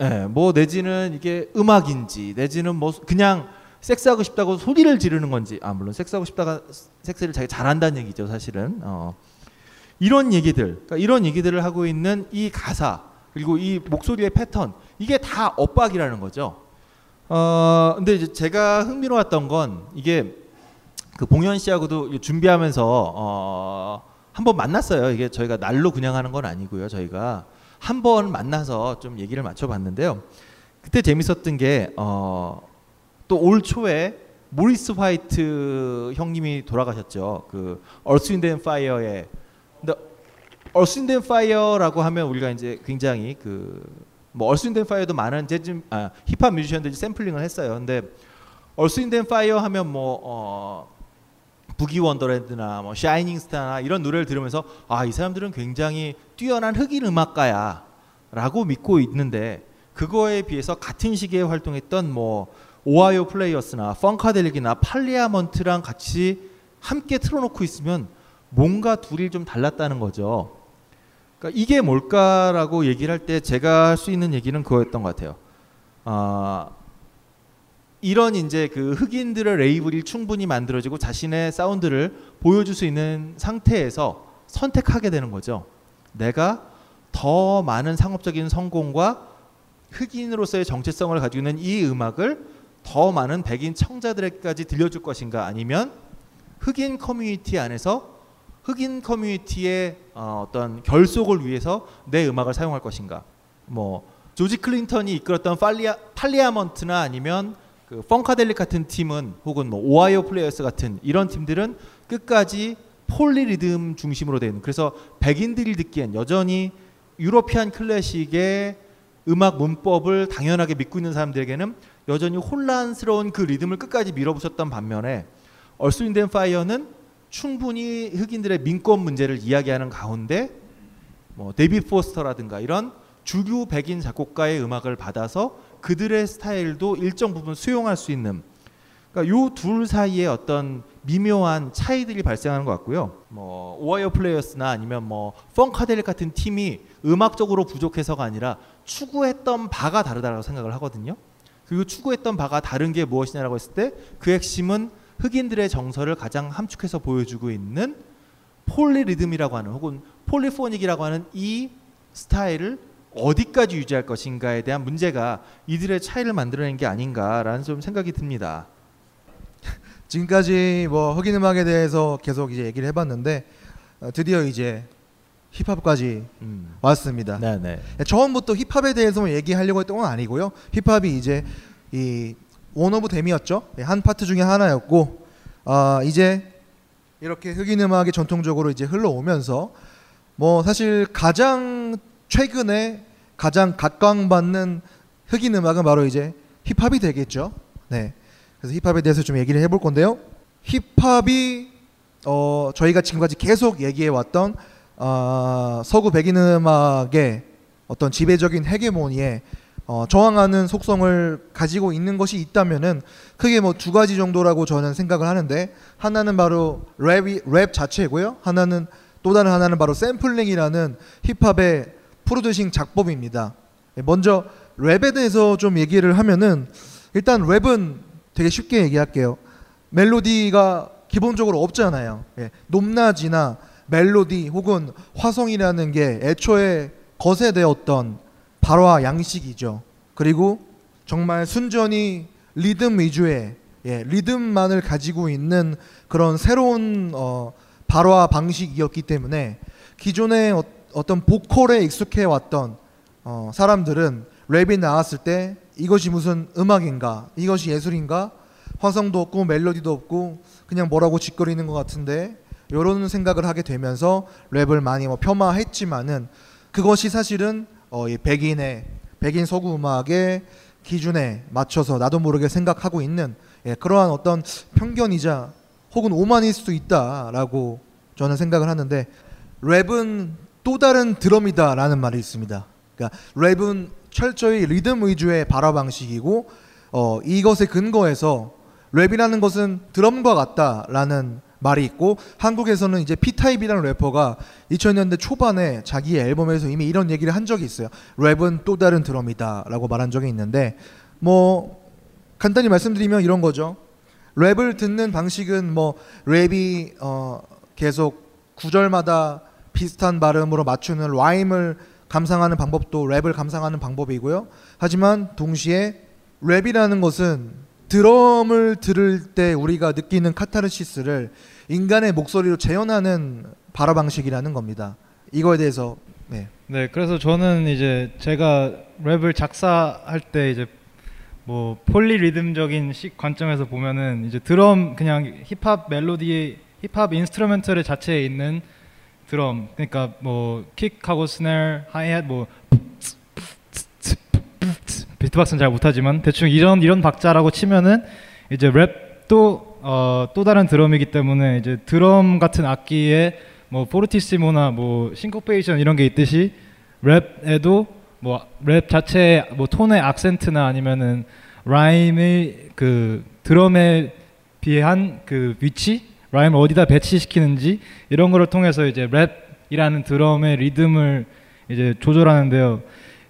예, 뭐 내지는 이게 음악인지 내지는 뭐 그냥 섹스하고 싶다고 소리를 지르는 건지 아 물론 섹스하고 싶다가 섹스를 자기 잘한다는 얘기죠 사실은 어. 이런 얘기들 그러니까 이런 얘기들을 하고 있는 이 가사 그리고 이 목소리의 패턴 이게 다 엇박이라는 거죠. 어 근데 이제 제가 흥미로웠던 건 이게 그 봉현 씨하고도 준비하면서 어 한번 만났어요. 이게 저희가 날로 그냥 하는 건 아니고요. 저희가 한 번 만나서 좀 얘기를 맞춰봤는데요. 그때 재밌었던 게 어, 또 올 초에 모리스 화이트 형님이 돌아가셨죠. 그 Earth Wind and Fire의 근데 Earth Wind and Fire라고 하면 우리가 이제 굉장히 그뭐 Earth Wind and Fire도 많은 재즈 아, 힙합 뮤지션들이 샘플링을 했어요. 근데 Earth Wind and Fire 하면 뭐 어, Boogie Wonderland나 뭐 Shining Star나 이런 노래를 들으면서 아 이 사람들은 굉장히 뛰어난 흑인 음악가야라고 믿고 있는데 그거에 비해서 같은 시기에 활동했던 뭐 Ohio Players나 Funkadelic이나 Parliament랑 같이 함께 틀어놓고 있으면 뭔가 둘이 좀 달랐다는 거죠. 그러니까 이게 뭘까라고 얘기를 할 때 제가 할 수 있는 얘기는 그거였던 것 같아요. 아 이런 이제 그 흑인들의 레이블이 충분히 만들어지고 자신의 사운드를 보여줄 수 있는 상태에서 선택하게 되는 거죠. 내가 더 많은 상업적인 성공과 흑인으로서의 정체성을 가지고 있는 이 음악을 더 많은 백인 청자들에게까지 들려줄 것인가? 아니면 흑인 커뮤니티 안에서 흑인 커뮤니티의 어, 어떤 결속을 위해서 내 음악을 사용할 것인가? 뭐 조지 클린턴이 이끌었던 Parlia, Parliament나 아니면 그 Funkadelic 같은 팀은 혹은 뭐 Ohio Players 같은 이런 팀들은 끝까지 폴리 리듬 중심으로 된 그래서 백인들이 듣기엔 여전히 European 클래식의 음악 문법을 당연하게 믿고 있는 사람들에게는 여전히 혼란스러운 그 리듬을 끝까지 밀어붙였던 반면에 Earth Wind and Fire는 충분히 흑인들의 민권 문제를 이야기하는 가운데 뭐 데이비 포스터라든가 이런 주류 백인 작곡가의 음악을 받아서 그들의 스타일도 일정 부분 수용할 수 있는 그러니까 요 둘 사이에 어떤 미묘한 차이들이 발생하는 것 같고요. 뭐 Ohio Players나 아니면 뭐 Funkadelic 같은 팀이 음악적으로 부족해서가 아니라 추구했던 바가 다르다고 생각을 하거든요. 그리고 추구했던 바가 다른 게 무엇이냐라고 했을 때 그 핵심은 흑인들의 정서를 가장 함축해서 보여주고 있는 폴리리듬이라고 하는 혹은 폴리포닉이라고 하는 이 스타일을 어디까지 유지할 것인가에 대한 문제가 이들의 차이를 만들어낸 게 아닌가라는 좀 생각이 듭니다. 지금까지 뭐 흑인 음악에 대해서 계속 이제 얘기를 해봤는데 어, 드디어 이제 힙합까지 음. 왔습니다. 네네. 처음부터 힙합에 대해서만 얘기하려고 했던 건 아니고요. 힙합이 이제 이 one of them이었죠. 예, 한 파트 중에 하나였고 아 이제 이렇게 흑인 음악이 전통적으로 이제 흘러오면서 뭐 사실 가장 최근에 가장 각광받는 흑인 음악은 바로 이제 힙합이 되겠죠. 네. 그래서 힙합에 대해서 좀 얘기를 해볼 건데요. 힙합이 어 저희가 지금까지 계속 얘기해 왔던 어, 서구 백인 음악의 어떤 지배적인 헤게모니에 어, 저항하는 속성을 가지고 있는 것이 있다면은 크게 뭐 두 가지 정도라고 저는 생각을 하는데 하나는 바로 랩이 랩 자체고요. 하나는 또 다른 하나는 바로 샘플링이라는 힙합의 producing 작법입니다. 예, 먼저 랩에 대해서 좀 얘기를 하면은 일단 랩은 되게 쉽게 얘기할게요. 멜로디가 기본적으로 없잖아요. 예, 높낮이나 멜로디 혹은 화성이라는 게 애초에 거세되었던 발화 양식이죠. 그리고 정말 순전히 리듬 위주의 예, 리듬만을 가지고 있는 그런 새로운 어, 발화 방식이었기 때문에 기존의 어, 어떤 보컬에 익숙해 왔던 어, 사람들은 랩이 나왔을 때 이것이 무슨 음악인가, 이것이 예술인가, 화성도 없고 멜로디도 없고 그냥 뭐라고 짓거리는 것 같은데 이런 생각을 하게 되면서 랩을 많이 뭐 폄하했지만은 그것이 사실은 어, 이 백인의 백인 서구 음악의 기준에 맞춰서 나도 모르게 생각하고 있는 예, 그러한 어떤 편견이자 혹은 오만일 수도 있다라고 저는 생각을 하는데 랩은 또 다른 드럼이다라는 말이 있습니다. 그러니까 랩은 철저히 리듬 위주의 발화 방식이고 어, 이것에 근거해서 랩이라는 것은 드럼과 같다라는 말이 있고 한국에서는 이제 피타입이라는 래퍼가 2000년대 초반에 자기 앨범에서 이미 이런 얘기를 한 적이 있어요. 랩은 또 다른 드럼이다라고 말한 적이 있는데 뭐 간단히 말씀드리면 이런 거죠. 랩을 듣는 방식은 뭐 랩이 어 계속 구절마다 비슷한 발음으로 맞추는 라임을 감상하는 방법도 랩을 감상하는 방법이고요. 하지만 동시에 랩이라는 것은 드럼을 들을 때 우리가 느끼는 카타르시스를 인간의 목소리로 재현하는 발화 방식이라는 겁니다. 이거에 대해서 네. 네, 그래서 저는 이제 제가 랩을 작사할 때 이제 뭐 폴리 리듬적인 식 관점에서 보면은 이제 드럼 그냥 힙합 멜로디 힙합 instrumental 자체에 있는 드럼 그러니까 뭐 kick하고 snare 하이햇 뭐 비트박스는 잘 못하지만 대충 이런 이런 박자라고 치면은 이제 랩도 어, 또 다른 드럼이기 때문에 이제 드럼 같은 악기에 뭐 포르티시모나 뭐 싱코페이션 이런 게 있듯이 랩에도 뭐 랩 자체의 뭐 톤의 악센트나 아니면은 rhyme의 그 드럼에 비한 그 위치 rhyme을 어디다 배치시키는지 이런 거를 통해서 이제 랩이라는 드럼의 리듬을 이제 조절하는데요.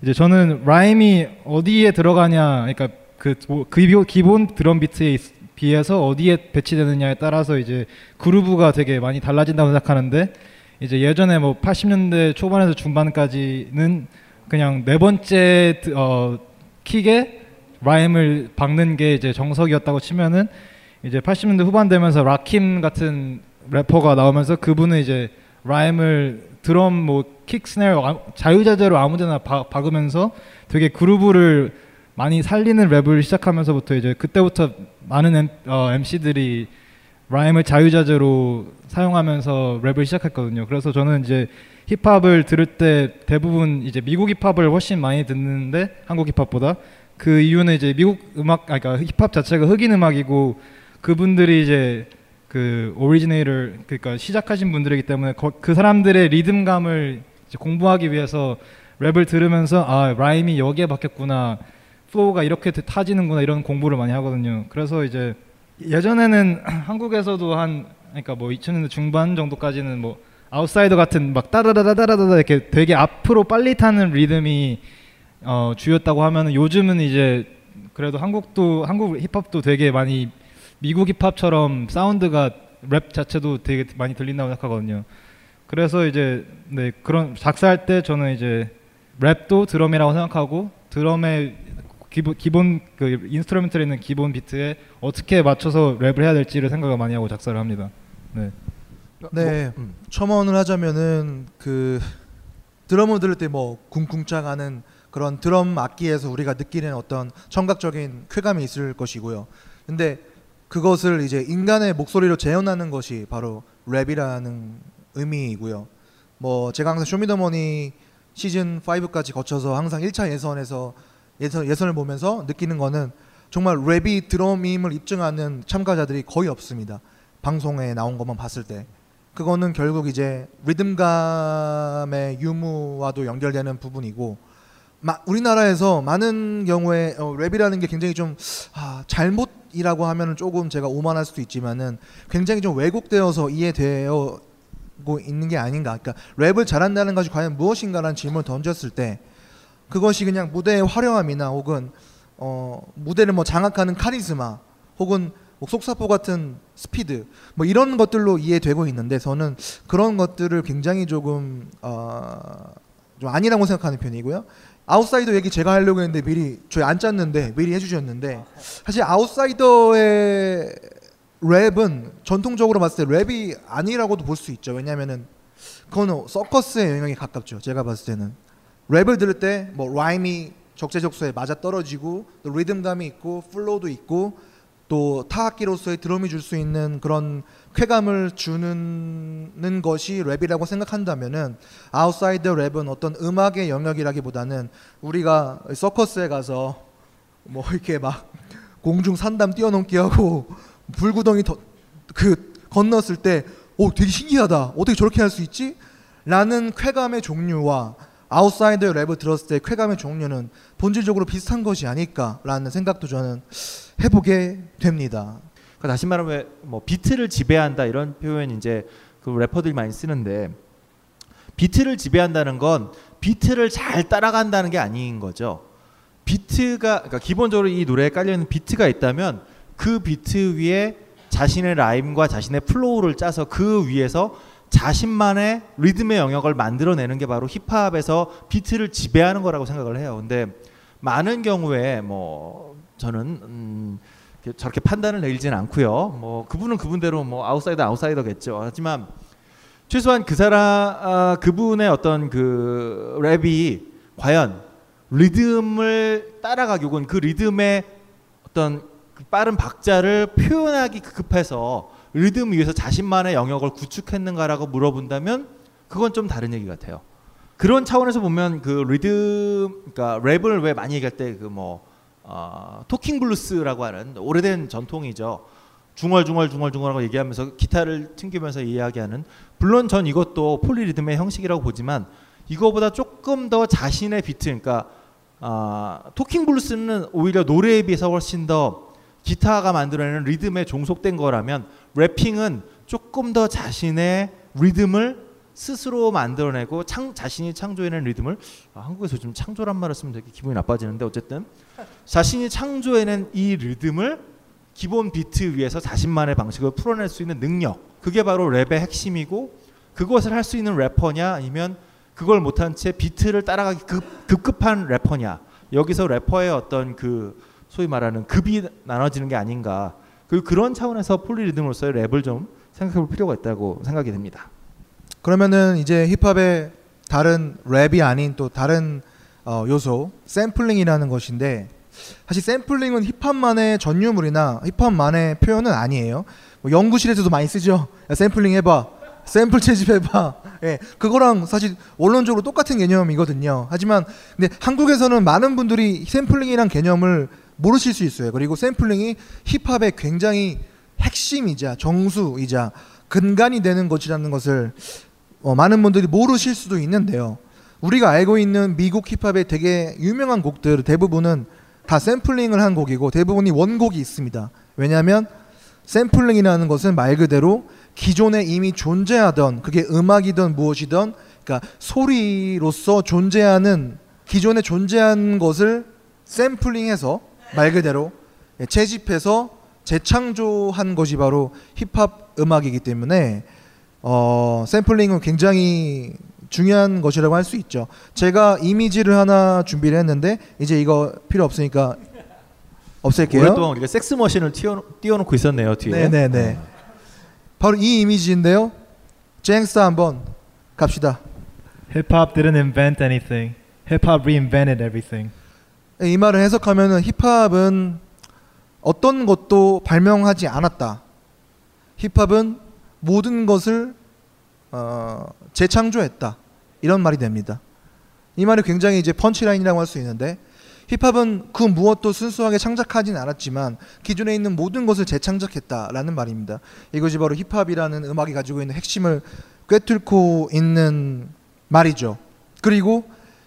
이제 저는 rhyme이 어디에 들어가냐, 그러니까 그 뭐- 그 기본 드럼 비트에 있- 비해서 어디에 배치되느냐에 따라서 이제 groove가 되게 많이 달라진다고 생각하는데 이제 예전에 뭐 80년대 초반에서 중반까지는 그냥 네 번째 드- 어, kick에 rhyme을 박는 게 이제 정석이었다고 치면은 이제 80년대 후반 되면서 라킴 같은 래퍼가 나오면서 그분은 이제 rhyme을 드럼 뭐 kick snare 아- 자유자재로 아무데나 바- 박으면서 되게 groove를 많이 살리는 랩을 시작하면서부터 이제 그때부터 많은 M, 어, MC들이 rhyme을 자유자재로 사용하면서 랩을 시작했거든요. 그래서 저는 이제 힙합을 들을 때 대부분 이제 미국 힙합을 훨씬 많이 듣는데 한국 힙합보다 그 이유는 이제 미국 음악 아 그러니까 힙합 자체가 흑인 음악이고 그분들이 이제 그 originator 그러니까 시작하신 분들이기 때문에 거- 그 사람들의 리듬감을 공부하기 위해서 랩을 들으면서 아 rhyme이 여기에 박혔구나 flow가 이렇게 타지는구나 이런 공부를 많이 하거든요. 그래서 이제 예전에는 한국에서도 한 그러니까 뭐 2000년대 중반 정도까지는 뭐 아웃사이더 같은 막 따다다다다다다 이렇게 되게 앞으로 빨리 타는 리듬이 어, 주였다고 하면은 요즘은 이제 그래도 한국도 한국 힙합도 되게 많이 미국 힙합처럼 사운드가 랩 자체도 되게 많이 들린다고 생각하거든요. 그래서 이제 네 그런 작사할 때 저는 이제 랩도 드럼이라고 생각하고 드럼의 기본 기본 그 instrument에 있는 기본 비트에 어떻게 맞춰서 랩을 해야 될지를 생각을 많이 하고 작사를 합니다. 네. 네, 첨언을 하자면은 그 드럼을 들을 때 뭐 쿵쿵짝하는 그런 드럼 악기에서 우리가 느끼는 어떤 청각적인 쾌감이 있을 것이고요. 근데 그것을 이제 인간의 목소리로 재현하는 것이 바로 랩이라는 의미이고요. 뭐 제가 항상 쇼미더머니 시즌 5까지 거쳐서 항상 1차 예선에서 예선, 예선을 보면서 느끼는 거는 정말 랩이 드럼임을 입증하는 참가자들이 거의 없습니다. 방송에 나온 것만 봤을 때. 그거는 결국 이제 리듬감의 유무와도 연결되는 부분이고 마, 우리나라에서 많은 경우에 어, 랩이라는 게 굉장히 좀 아, 잘못이라고 하면 조금 제가 오만할 수도 있지만은 굉장히 좀 왜곡되어서 이해되어 고 있는 게 아닌가. 그러니까 랩을 잘한다는 것이 과연 무엇인가라는 질문을 던졌을 때 그것이 그냥 무대의 화려함이나 혹은 어, 무대를 뭐 장악하는 카리스마 혹은 뭐 속사포 같은 스피드 뭐 이런 것들로 이해되고 있는데 저는 그런 것들을 굉장히 조금 어, 좀 아니라고 생각하는 편이고요. 아웃사이더 얘기 제가 하려고 했는데 미리 저희 안 짰는데 미리 해주셨는데 사실 아웃사이더의 랩은 전통적으로 봤을 때 랩이 아니라고도 볼 수 있죠. 왜냐하면은 그거는 서커스의 영역에 가깝죠. 제가 봤을 때는 랩을 들을 때 뭐 rhyme이 적재적소에 맞아 떨어지고 또 리듬감이 있고 flow도 있고 또 타악기로서의 드럼이 줄 수 있는 그런 쾌감을 주는 것이 랩이라고 생각한다면은 아웃사이더 랩은 어떤 음악의 영역이라기보다는 우리가 서커스에 가서 뭐 이렇게 막 공중 삼단 뛰어넘기 하고 불구덩이 더, 그 건넜을 때 오 되게 신기하다 어떻게 저렇게 할 수 있지? 라는 쾌감의 종류와 아웃사이더 랩을 들었을 때 쾌감의 종류는 본질적으로 비슷한 것이 아닐까라는 생각도 저는 해보게 됩니다. 그러니까 다시 말하면 왜뭐 비트를 지배한다 이런 표현 이제 그 래퍼들이 많이 쓰는데 비트를 지배한다는 건 비트를 잘 따라간다는 게 아닌 거죠. 비트가 그러니까 기본적으로 이 노래에 깔려 있는 비트가 있다면 그 비트 위에 자신의 rhyme과 자신의 flow를 짜서 그 위에서 자신만의 리듬의 영역을 만들어내는 게 바로 힙합에서 비트를 지배하는 거라고 생각을 해요. 근데 많은 경우에 뭐 저는 음 저렇게 판단을 내리지는 않고요. 뭐 그분은 그분대로 뭐 아웃사이더 아웃사이더겠죠. 하지만 최소한 그 사람 아, 그분의 어떤 그 랩이 과연 리듬을 따라가기 혹은 그 리듬의 어떤 그 빠른 박자를 표현하기 급해서 리듬 위에서 자신만의 영역을 구축했는가라고 물어본다면 그건 좀 다른 얘기 같아요. 그런 차원에서 보면 그 리듬, 그러니까 랩을 왜 많이 얘기할 때 그뭐 어, talking blues라고 하는 오래된 전통이죠. 중얼중얼 중얼중얼하고 얘기하면서 기타를 튕기면서 이야기하는 물론 전 이것도 폴리리듬의 형식이라고 보지만 이거보다 조금 더 자신의 비트 그러니까 아, talking blues는 오히려 노래에 비해서 훨씬 더 기타가 만들어내는 리듬에 종속된 거라면 rapping은 조금 더 자신의 리듬을 스스로 만들어내고 창, 자신이 창조해낸 리듬을 아, 한국에서 좀 창조란 말을 쓰면 되게 기분이 나빠지는데 어쨌든 자신이 창조해낸 이 리듬을 기본 비트 위에서 자신만의 방식을 풀어낼 수 있는 능력 그게 바로 랩의 핵심이고 그것을 할 수 있는 래퍼냐 아니면 그걸 못한 채 비트를 따라가기 급, 급급한 래퍼냐. 여기서 래퍼의 어떤 그 소위 말하는 급이 나눠지는 게 아닌가 그 그런 차원에서 폴리리듬으로서의 랩을 좀 생각해 볼 필요가 있다고 생각이 됩니다. 그러면은 이제 힙합의 다른 랩이 아닌 또 다른 어, 요소 샘플링이라는 것인데 사실 샘플링은 힙합만의 전유물이나 힙합만의 표현은 아니에요. 뭐 연구실에서도 많이 쓰죠. 야, 샘플링 해봐. 샘플 채집해봐. 예, 그거랑 사실 원론적으로 똑같은 개념이거든요. 하지만 근데 한국에서는 많은 분들이 샘플링이란 개념을 모르실 수 있어요. 그리고 샘플링이 힙합의 굉장히 핵심이자 정수이자 근간이 되는 것이라는 것을 어, 많은 분들이 모르실 수도 있는데요. 우리가 알고 있는 미국 힙합의 되게 유명한 곡들 대부분은 다 샘플링을 한 곡이고 대부분이 원곡이 있습니다. 왜냐하면 샘플링이라는 것은 말 그대로 기존에 이미 존재하던 그게 음악이든 무엇이든 그러니까 소리로서 존재하는 기존에 존재한 것을 샘플링해서 말 그대로 채집해서 재창조한 것이 바로 힙합 음악이기 때문에 어, 샘플링은 굉장히 중요한 것이라고 할 수 있죠. 제가 이미지를 하나 준비를 했는데 이제 이거 필요 없으니까 없앨게요. 오랫동안 우리가 섹스 머신을 띄워, 띄워놓고 있었네요 뒤에. 네네네. 바로 이 이미지인데요. 쟁스타 한번 갑시다. Hip hop didn't invent anything. Hip hop reinvented everything. 이 말을 해석하면은 힙합은 어떤 것도 발명하지 않았다. 힙합은 모든 것을 어, 재창조했다. 이런 말이 됩니다. 이 말이 굉장히 이제 펀치라인이라고 할 수 있는데 힙합은 그 무엇도 순수하게 창작하진 않았지만 기존에 있는 모든 것을 재창작했다라는 말입니다. 이것이 바로 힙합이라는 음악이 가지고 있는 핵심을 꿰뚫고 있는 말이죠. 그리고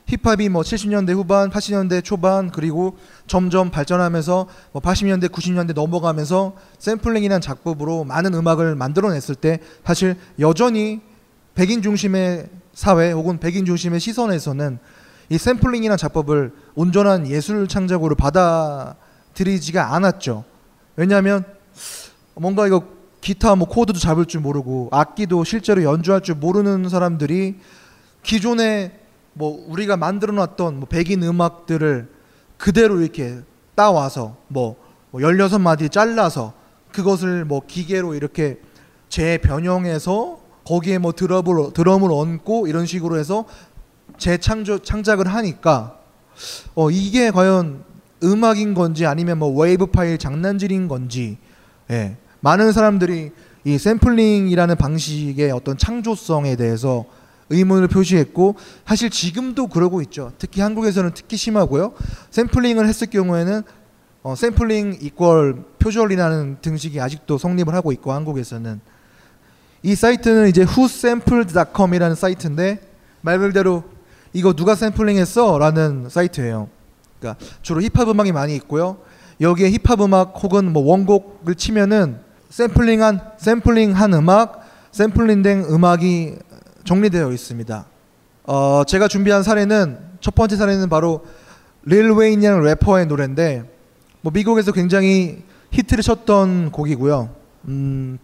힙합이 뭐 70년대 후반, 80년대 초반 그리고 점점 발전하면서 뭐 80년대, 90년대 넘어가면서 샘플링이라는 작법으로 많은 음악을 만들어냈을 때 사실 여전히 백인 중심의 사회 혹은 백인 중심의 시선에서는 이 샘플링이라는 작법을 온전한 예술 창작으로 받아들이지가 않았죠. 왜냐하면 뭔가 이거 기타 뭐 코드도 잡을 줄 모르고 악기도 실제로 연주할 줄 모르는 사람들이 기존에 뭐 우리가 만들어 놨던 뭐 백인 음악들을 그대로 이렇게 따와서 뭐 16마디 잘라서 그것을 뭐 기계로 이렇게 재변형해서 거기에 뭐 드럼을 드럼을 얹고 이런 식으로 해서 재창조 창작을 하니까 어 이게 과연 음악인 건지 아니면 뭐 웨이브 파일 장난질인 건지 예. 많은 사람들이 이 샘플링이라는 방식의 어떤 창조성에 대해서 의문을 표시했고 사실 지금도 그러고 있죠. 특히 한국에서는 특히 심하고요. 샘플링을 했을 경우에는 어, 샘플링 equal 표절이라는 등식이 아직도 성립을 하고 있고 한국에서는 이 사이트는 이제 whosampled.com이라는 사이트인데 말 그대로 이거 누가 샘플링했어? 라는 사이트예요. 그러니까 주로 힙합 음악이 많이 있고요. 여기에 힙합 음악 혹은 뭐 원곡을 치면은 샘플링한 샘플링한 음악, 샘플링된 음악이 정리되어 있습니다. 어, 제가 준비한 사례는 첫 번째 사례는 바로 릴 웨인이라는 래퍼의 노래인데 뭐 미국에서 굉장히 히트를 쳤던 곡이고요. 음,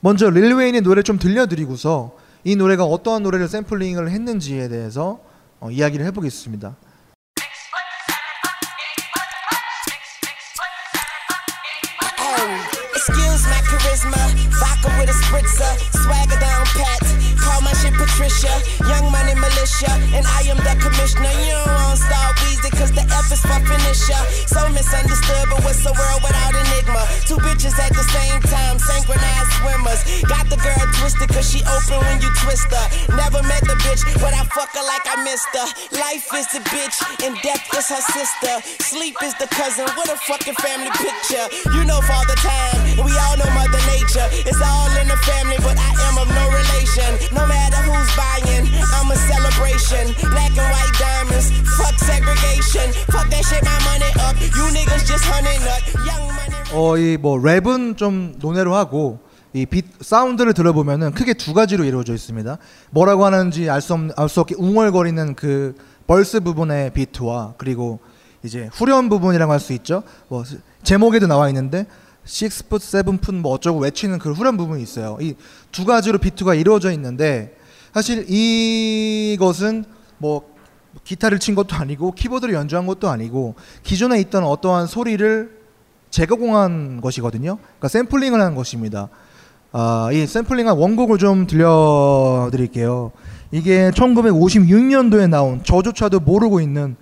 먼저 릴 웨인의 노래 좀 들려드리고서 이 노래가 어떠한 노래를 샘플링을 했는지에 대해서 어, 이야기를 해보겠습니다. Excuse my shit Patricia, young money militia, and I am the commissioner. You don't want star Weezy, cause the F is for finisher. So misunderstood, but what's the world without enigma? Two bitches at the same time, synchronized swimmers. Got the girl twisted, cause she open when you twist her. Never met the bitch, but I fuck her like I missed her. Life is the bitch, and death is her sister. Sleep is the cousin, what a fucking family picture. You know Father Time, we all know Mother Nature. It's all in the family, but I am of no relation. No matter matter who's buying. I'm a celebration. Black and white diamonds. Fuck segregation. Fuck that shit, my money up. You niggas just hunting up. Young money. 어, 이 뭐 랩은 좀 논외로 하고 이빛 사운드를 들어보면은 크게 두 가지로 이루어져 있습니다. 뭐라고 하는지 알 수 없 알수 없게 웅얼거리는 그 벌스 부분의 비트와 그리고 이제 후렴 부분이라고 할 수 있죠. 뭐 제목에도 나와 있는데 6풋 7풋 뭐 어쩌고 외치는 그 후렴 부분이 있어요. 이 두 가지로 비트가 이루어져 있는데 사실 이것은 뭐 기타를 친 것도 아니고 키보드를 연주한 것도 아니고 기존에 있던 어떠한 소리를 재가공한 것이거든요. 그러니까 샘플링을 한 것입니다. 아, 이 샘플링한 원곡을 좀 들려드릴게요. 이게 1956년도에 나온 저조차도 모르고 있는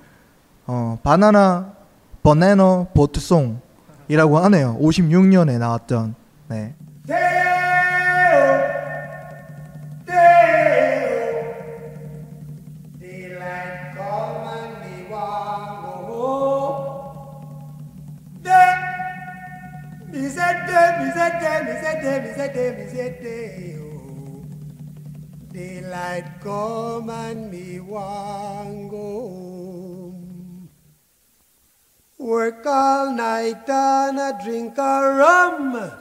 어, 바나나 버네너 보트송이라고 하네요. 56년에 나왔던 네. Daylight come and me want go home. Work all night and a drink a rum.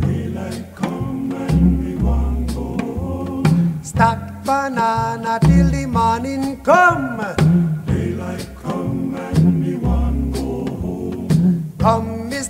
Daylight come and me want go home. Stack banana till the morning come.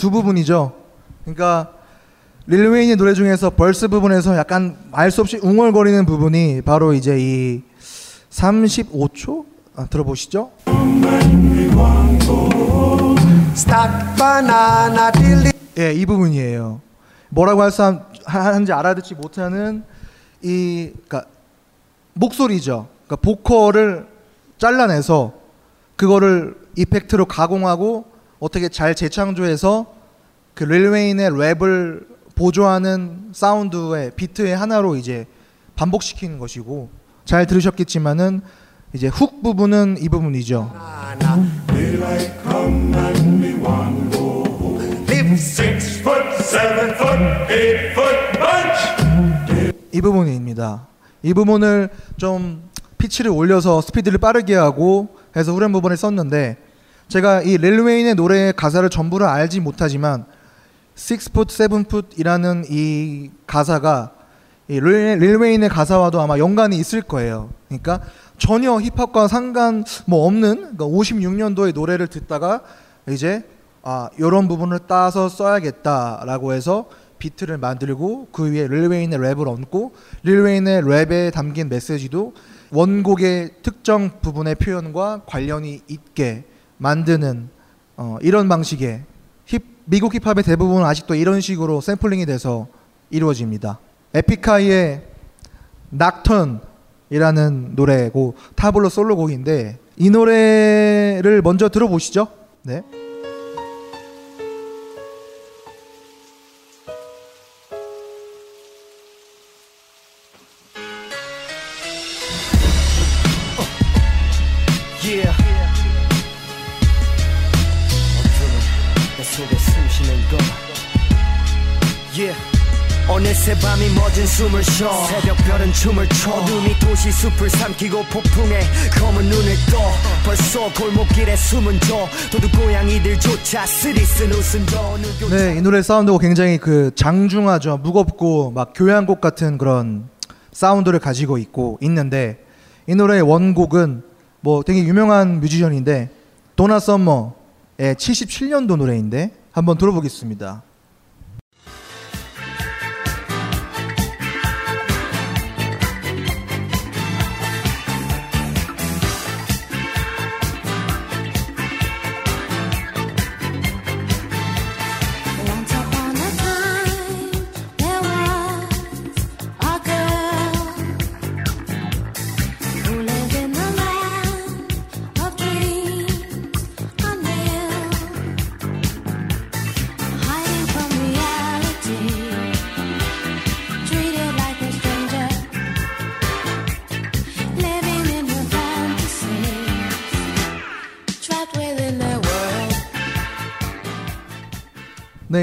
두 부분이죠. 그러니까 릴 웨인의 노래 중에서 벌스 부분에서 약간 알 수 없이 웅얼거리는 부분이 바로 이제 이 35초 아, 들어보시죠. 예, 이 부분이에요. 뭐라고 할 사, 하는지 알아듣지 못하는 이 그러니까 목소리죠. 그러니까 보컬을 잘라내서 그거를 이펙트로 가공하고 어떻게 잘 재창조해서 그 릴웨인의 랩을 보조하는 사운드의 비트의 하나로 이제 반복시키는 것이고 잘 들으셨겠지만은 이제 훅 부분은 이 부분이죠. 이 부분입니다. 이 부분을 좀 피치를 올려서 스피드를 빠르게 하고 해서 후렴 부분을 썼는데 제가 이 릴웨인의 노래의 가사를 전부를 알지 못하지만 6foot, 7foot이라는 이 가사가 이 릴, 릴웨인의 가사와도 아마 연관이 있을 거예요. 그러니까 전혀 힙합과 상관 뭐 없는 그러니까 56년도의 노래를 듣다가 이제 아 이런 부분을 따서 써야겠다라고 해서 비트를 만들고 그 위에 릴웨인의 랩을 얹고 릴웨인의 랩에 담긴 메시지도 원곡의 특정 부분의 표현과 관련이 있게 만드는 어, 이런 방식의 힙 미국 힙합의 대부분은 아직도 이런 식으로 샘플링이 돼서 이루어집니다. 에픽하이의 낙턴이라는 노래고 타블로 솔로곡인데 이 노래를 먼저 들어보시죠. 네. 어느새 밤이 멎은 숨을 쉬어. 새벽별은 춤을 춰. 어둠이 도시 숲을 삼키고 폭풍에 검은 눈을 떠. 벌써 골목길에 숨은 저. 도둑 고양이들조차 쓰리쓴 웃음 저. 누구 네, 이 노래 사운드가 굉장히 그 장중하죠. 무겁고 막 교향곡 같은 그런 사운드를 가지고 있고 있는데 이 노래의 원곡은 뭐 되게 유명한 뮤지션인데 도나 썸머의 77년도 노래인데 한번 들어보겠습니다.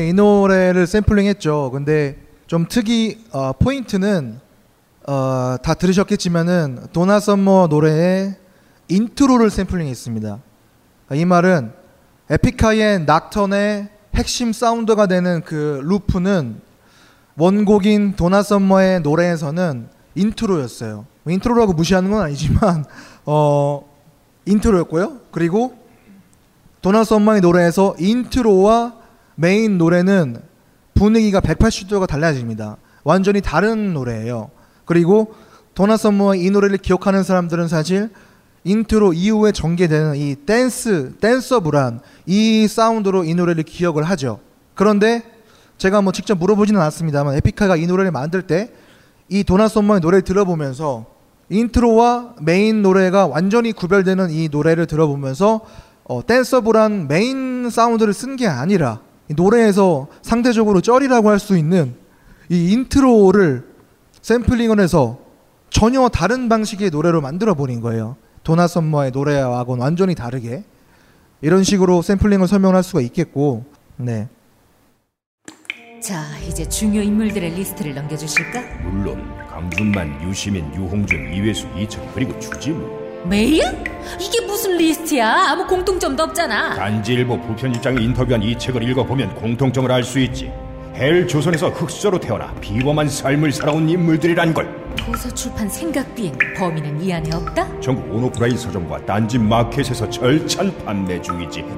이 노래를 샘플링했죠. 근데 좀 특이 어, 포인트는 어, 다 들으셨겠지만은 도나 썸머 노래의 intro를 샘플링했습니다. 이 말은 에픽하이의 Nocturne의 핵심 사운드가 되는 그 루프는 원곡인 도나 썸머의 노래에서는 intro였어요. 뭐 intro라고 무시하는 건 아니지만 어 intro였고요. 그리고 도나 썸머의 노래에서 intro와 main 노래는 분위기가 180도가 달라집니다. 완전히 다른 노래예요. 그리고 도나 썸머의 이 노래를 기억하는 사람들은 사실 인트로 이후에 전개되는 이 댄스, danceable한 이 사운드로 이 노래를 기억을 하죠. 그런데 제가 뭐 직접 물어보지는 않았습니다만 에픽하이가 이 노래를 만들 때 이 도나 썸머의 노래를 들어보면서 intro와 main 노래가 완전히 구별되는 이 노래를 들어보면서 어, danceable한 main 사운드를 쓴 게 아니라 이 노래에서 상대적으로 쩌리라고 할 수 있는 이 intro를 샘플링을 해서 전혀 다른 방식의 노래로 만들어 버린 거예요. 도나 썸머의 노래와는 완전히 다르게 이런 식으로 샘플링을 설명할 수가 있겠고, 네. 자, 이제 중요 인물들의 리스트를 넘겨주실까? 물론 강준만, 유시민, 유홍준, 이회수, 이철 그리고 주진우 메일? 이게 무슨 리스트야? 아무 공통점도 없잖아. 딴지일보 부편집장이 인터뷰한 이 책을 읽어보면 공통점을 알 수 있지 헬조선에서 흑수저로 태어나 비범한 삶을 살아온 인물들이란 걸 도서 출판 생각 비행 범인은 이 안에 없다? 전국 온오프라인 서점과 딴지 마켓에서 절찬 판매 중이지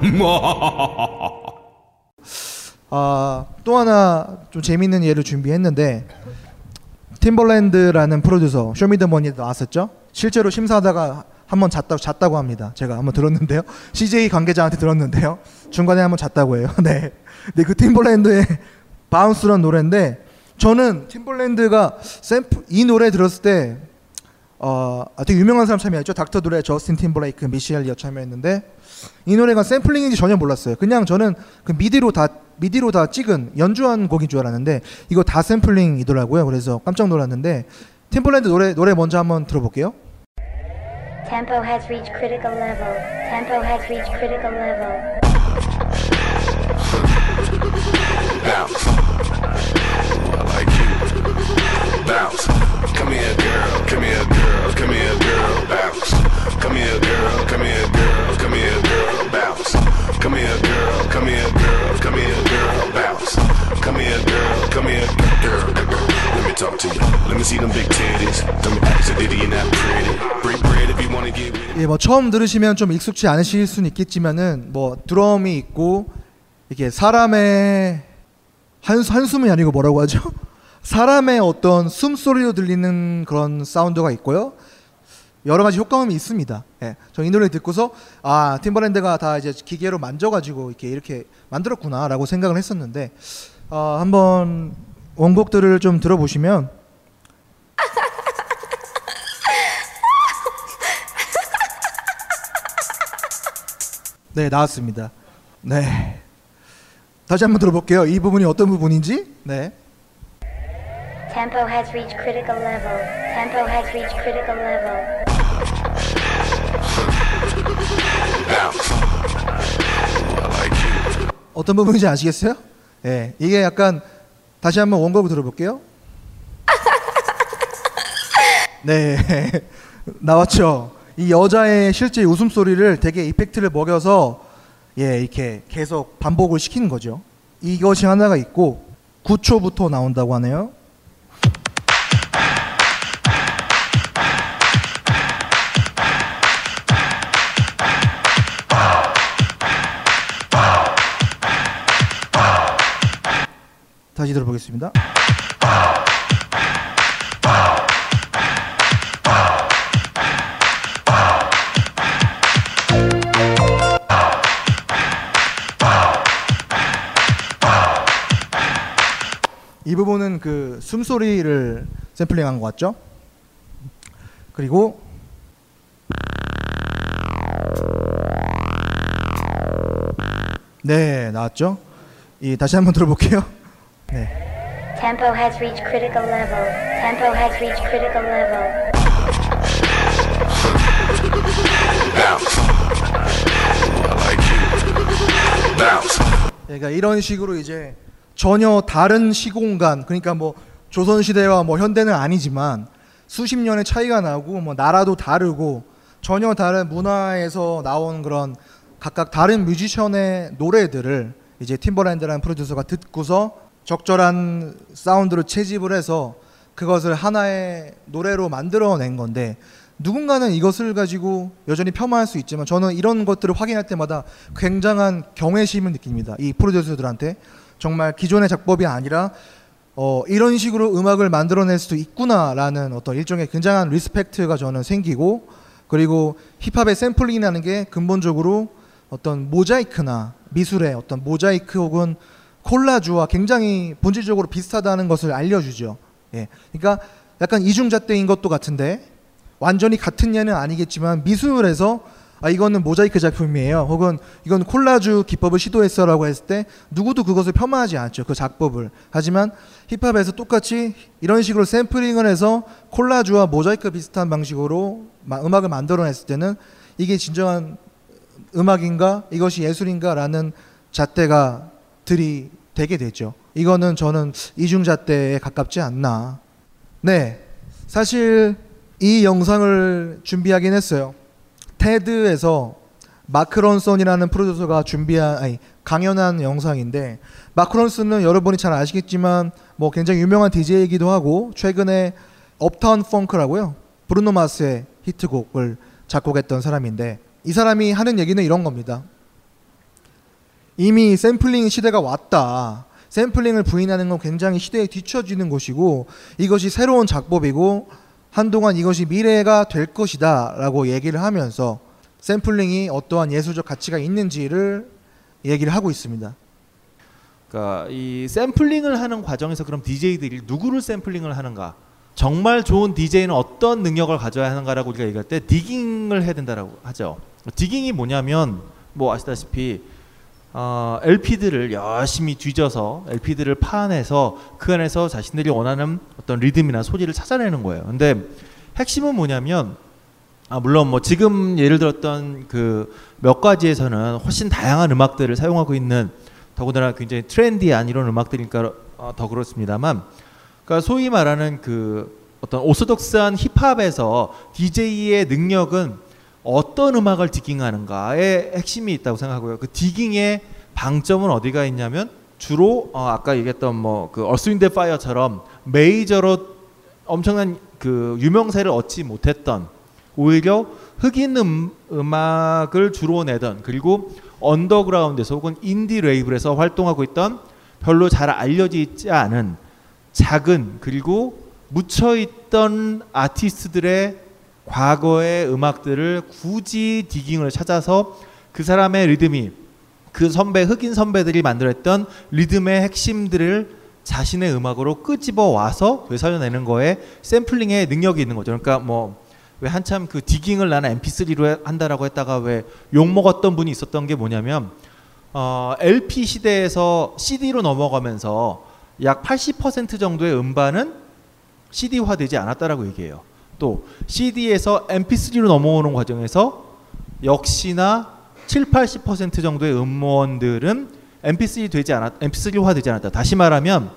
아, 또 하나 좀 재밌는 예를 준비했는데 팀벌랜드라는 프로듀서 쇼미더머니에 나왔었죠. 실제로 심사하다가 한번 잤다, 잤다고 합니다. 제가 한번 들었는데요. CJ 관계자한테 들었는데요. 중간에 한번 잤다고 해요. 네. 근데 그 팀벌랜드의 Bounce라는 노래인데 저는 팀벌랜드가 샘플 이 노래 들었을 때 어, 아, 되게 유명한 사람 참여했죠. 닥터 드레, 저스틴 팀벌레이크, 미시 엘리엇 참여했는데 이 노래가 샘플링인지 전혀 몰랐어요. 그냥 저는 그 미디로 다 미디로 다 찍은 연주한 곡인 줄 알았는데 이거 다 샘플링이더라고요. 그래서 깜짝 놀랐는데 팀벌랜드 노래 노래 먼저 한번 들어볼게요. Tempo has reached critical level. Tempo has reached critical level. Bounce. I like you. Bounce. Come here, girl. Come here, girl. Come here, girl. Bounce. Come here, girl. Come here, girl. Come here, girl. Bounce. Come here, girl. Come here, girl. Come here, girl. Bounce. Come here, girl. Come here, girl. Talk to you. Let me see them big titties. Me, is a ditty and that pretty? Break bread if you wanna with it. 예, 뭐 처음 들으시면 좀 익숙치 않으실 수는 있겠지만은 뭐 드럼이 있고 이게 사람의 한 한숨이 아니고 뭐라고 하죠? 사람의 어떤 숨소리로 들리는 그런 사운드가 있고요. 여러 가지 효과음이 있습니다. 예. 저이 노래 듣고서 아 팀버랜드가 다 이제 기계로 만져가지고 이렇게 이렇게 만들었구나라고 생각을 했었는데 어, 한번 원곡들을 좀 들어보시면 네 나왔습니다. 네 다시 한번 들어볼게요. 이 부분이 어떤 부분인지 네. Tempo has reached critical level. Tempo has reached critical level. Bounce. I like you. 어떤 부분인지 아시겠어요? 예, 이게 약간 다시 한번 원곡을 들어볼게요. 네, 나왔죠. 이 여자의 실제 웃음소리를 되게 이펙트를 먹여서 예, 이렇게 계속 반복을 시키는 거죠. 이것이 하나가 있고 9초부터 나온다고 하네요. 다시 들어보겠습니다. 이 부분은 그 숨소리를 샘플링한 것 같죠? 그리고 네 나왔죠? 이 다시 한번 들어볼게요. 네. Tempo has reached critical level. Tempo has reached critical level. Bounce. I like you. Bounce. 그러니까 이런 식으로 이제 전혀 다른 시공간 그러니까 뭐 조선 시대와 뭐 현대는 아니지만 수십 년의 차이가 나고 뭐 나라도 다르고 전혀 다른 문화에서 나온 그런 각각 다른 뮤지션의 노래들을 이제 팀버랜드라는 프로듀서가 듣고서 적절한 사운드로 채집을 해서 그것을 하나의 노래로 만들어낸 건데 누군가는 이것을 가지고 여전히 폄하할 수 있지만 저는 이런 것들을 확인할 때마다 굉장한 경외심을 느낍니다. 이 프로듀서들한테 정말 기존의 작법이 아니라 어, 이런 식으로 음악을 만들어낼 수도 있구나라는 어떤 일종의 굉장한 respect가 저는 생기고 그리고 힙합의 샘플링이라는 게 근본적으로 어떤 모자이크나 미술의 어떤 모자이크 혹은 콜라주와 굉장히 본질적으로 비슷하다는 것을 알려주죠. 예. 그러니까 약간 이중잣대인 것도 같은데 완전히 같은 예는 아니겠지만 미술에서 아 이거는 모자이크 작품이에요. 혹은 이건 콜라주 기법을 시도했어라고 했을 때 누구도 그것을 폄하하지 않죠. 그 작법을. 하지만 힙합에서 똑같이 이런 식으로 샘플링을 해서 콜라주와 모자이크 비슷한 방식으로 마- 음악을 만들어냈을 때는 이게 진정한 음악인가 이것이 예술인가라는 잣대가 들이 되게 되죠. 이거는 저는 이중잣대에 가깝지 않나. 네, 사실 이 영상을 준비하긴 했어요. 테드에서 마크 론슨이라는 프로듀서가 준비한 아니 강연한 영상인데 마크 론슨은 여러분이 잘 아시겠지만 뭐 굉장히 유명한 DJ이기도 하고 최근에 Uptown Funk라고요 브루노 마스의 히트곡을 작곡했던 사람인데 이 사람이 하는 얘기는 이런 겁니다. 이미 샘플링 시대가 왔다. 샘플링을 부인하는 건 굉장히 시대에 뒤처지는 것이고 이것이 새로운 작법이고 한동안 이것이 미래가 될 것이다 라고 얘기를 하면서 샘플링이 어떠한 예술적 가치가 있는지를 얘기를 하고 있습니다. 그러니까 이 샘플링을 하는 과정에서 그럼 DJ들이 누구를 샘플링을 하는가? 정말 좋은 DJ는 어떤 능력을 가져야 하는가라고 우리가 얘기할 때 디깅을 해야 된다라고 하죠. 디깅이 뭐냐면 뭐 아시다시피 어, LP들을 열심히 뒤져서 LP들을 파내서 그 안에서 자신들이 원하는 어떤 리듬이나 소리를 찾아내는 거예요. 근데 핵심은 뭐냐면 아 물론 뭐 지금 예를 들었던 그 몇 가지에서는 훨씬 다양한 음악들을 사용하고 있는 더군다나 굉장히 trendy한 이런 음악들이니까 어, 더 그렇습니다만 그러니까 소위 말하는 그 어떤 orthodox한 힙합에서 DJ의 능력은 어떤 음악을 digging하는가의 핵심이 있다고 생각하고요. 그 digging의 방점은 어디가 있냐면 주로 어 아까 얘기했던 뭐그 Earth Wind Fire처럼 메이저로 엄청난 그 유명세를 얻지 못했던 오히려 흑인 음, 음악을 주로 내던 그리고 언더그라운드에서 혹은 인디 레이블에서 활동하고 있던 별로 잘 알려지지 않은 작은 그리고 묻혀 있던 아티스트들의 과거의 음악들을 굳이 digging을 찾아서 그 사람의 리듬이 그 선배 흑인 선배들이 만들었던 리듬의 핵심들을 자신의 음악으로 끄집어 와서 되살려내는 거에 샘플링의 능력이 있는 거죠. 그러니까 뭐 왜 한참 그 디깅을 나는 MP3로 한다라고 했다가 왜 욕 먹었던 분이 있었던 게 뭐냐면 어, LP 시대에서 CD로 넘어가면서 약 80% 정도의 음반은 CD화되지 않았다라고 얘기해요. 또 CD에서 MP3로 넘어오는 과정에서 역시나 7, 80% 정도의 음원들은 MP3 되지 않았, MP3화 되지 않았다. 다시 말하면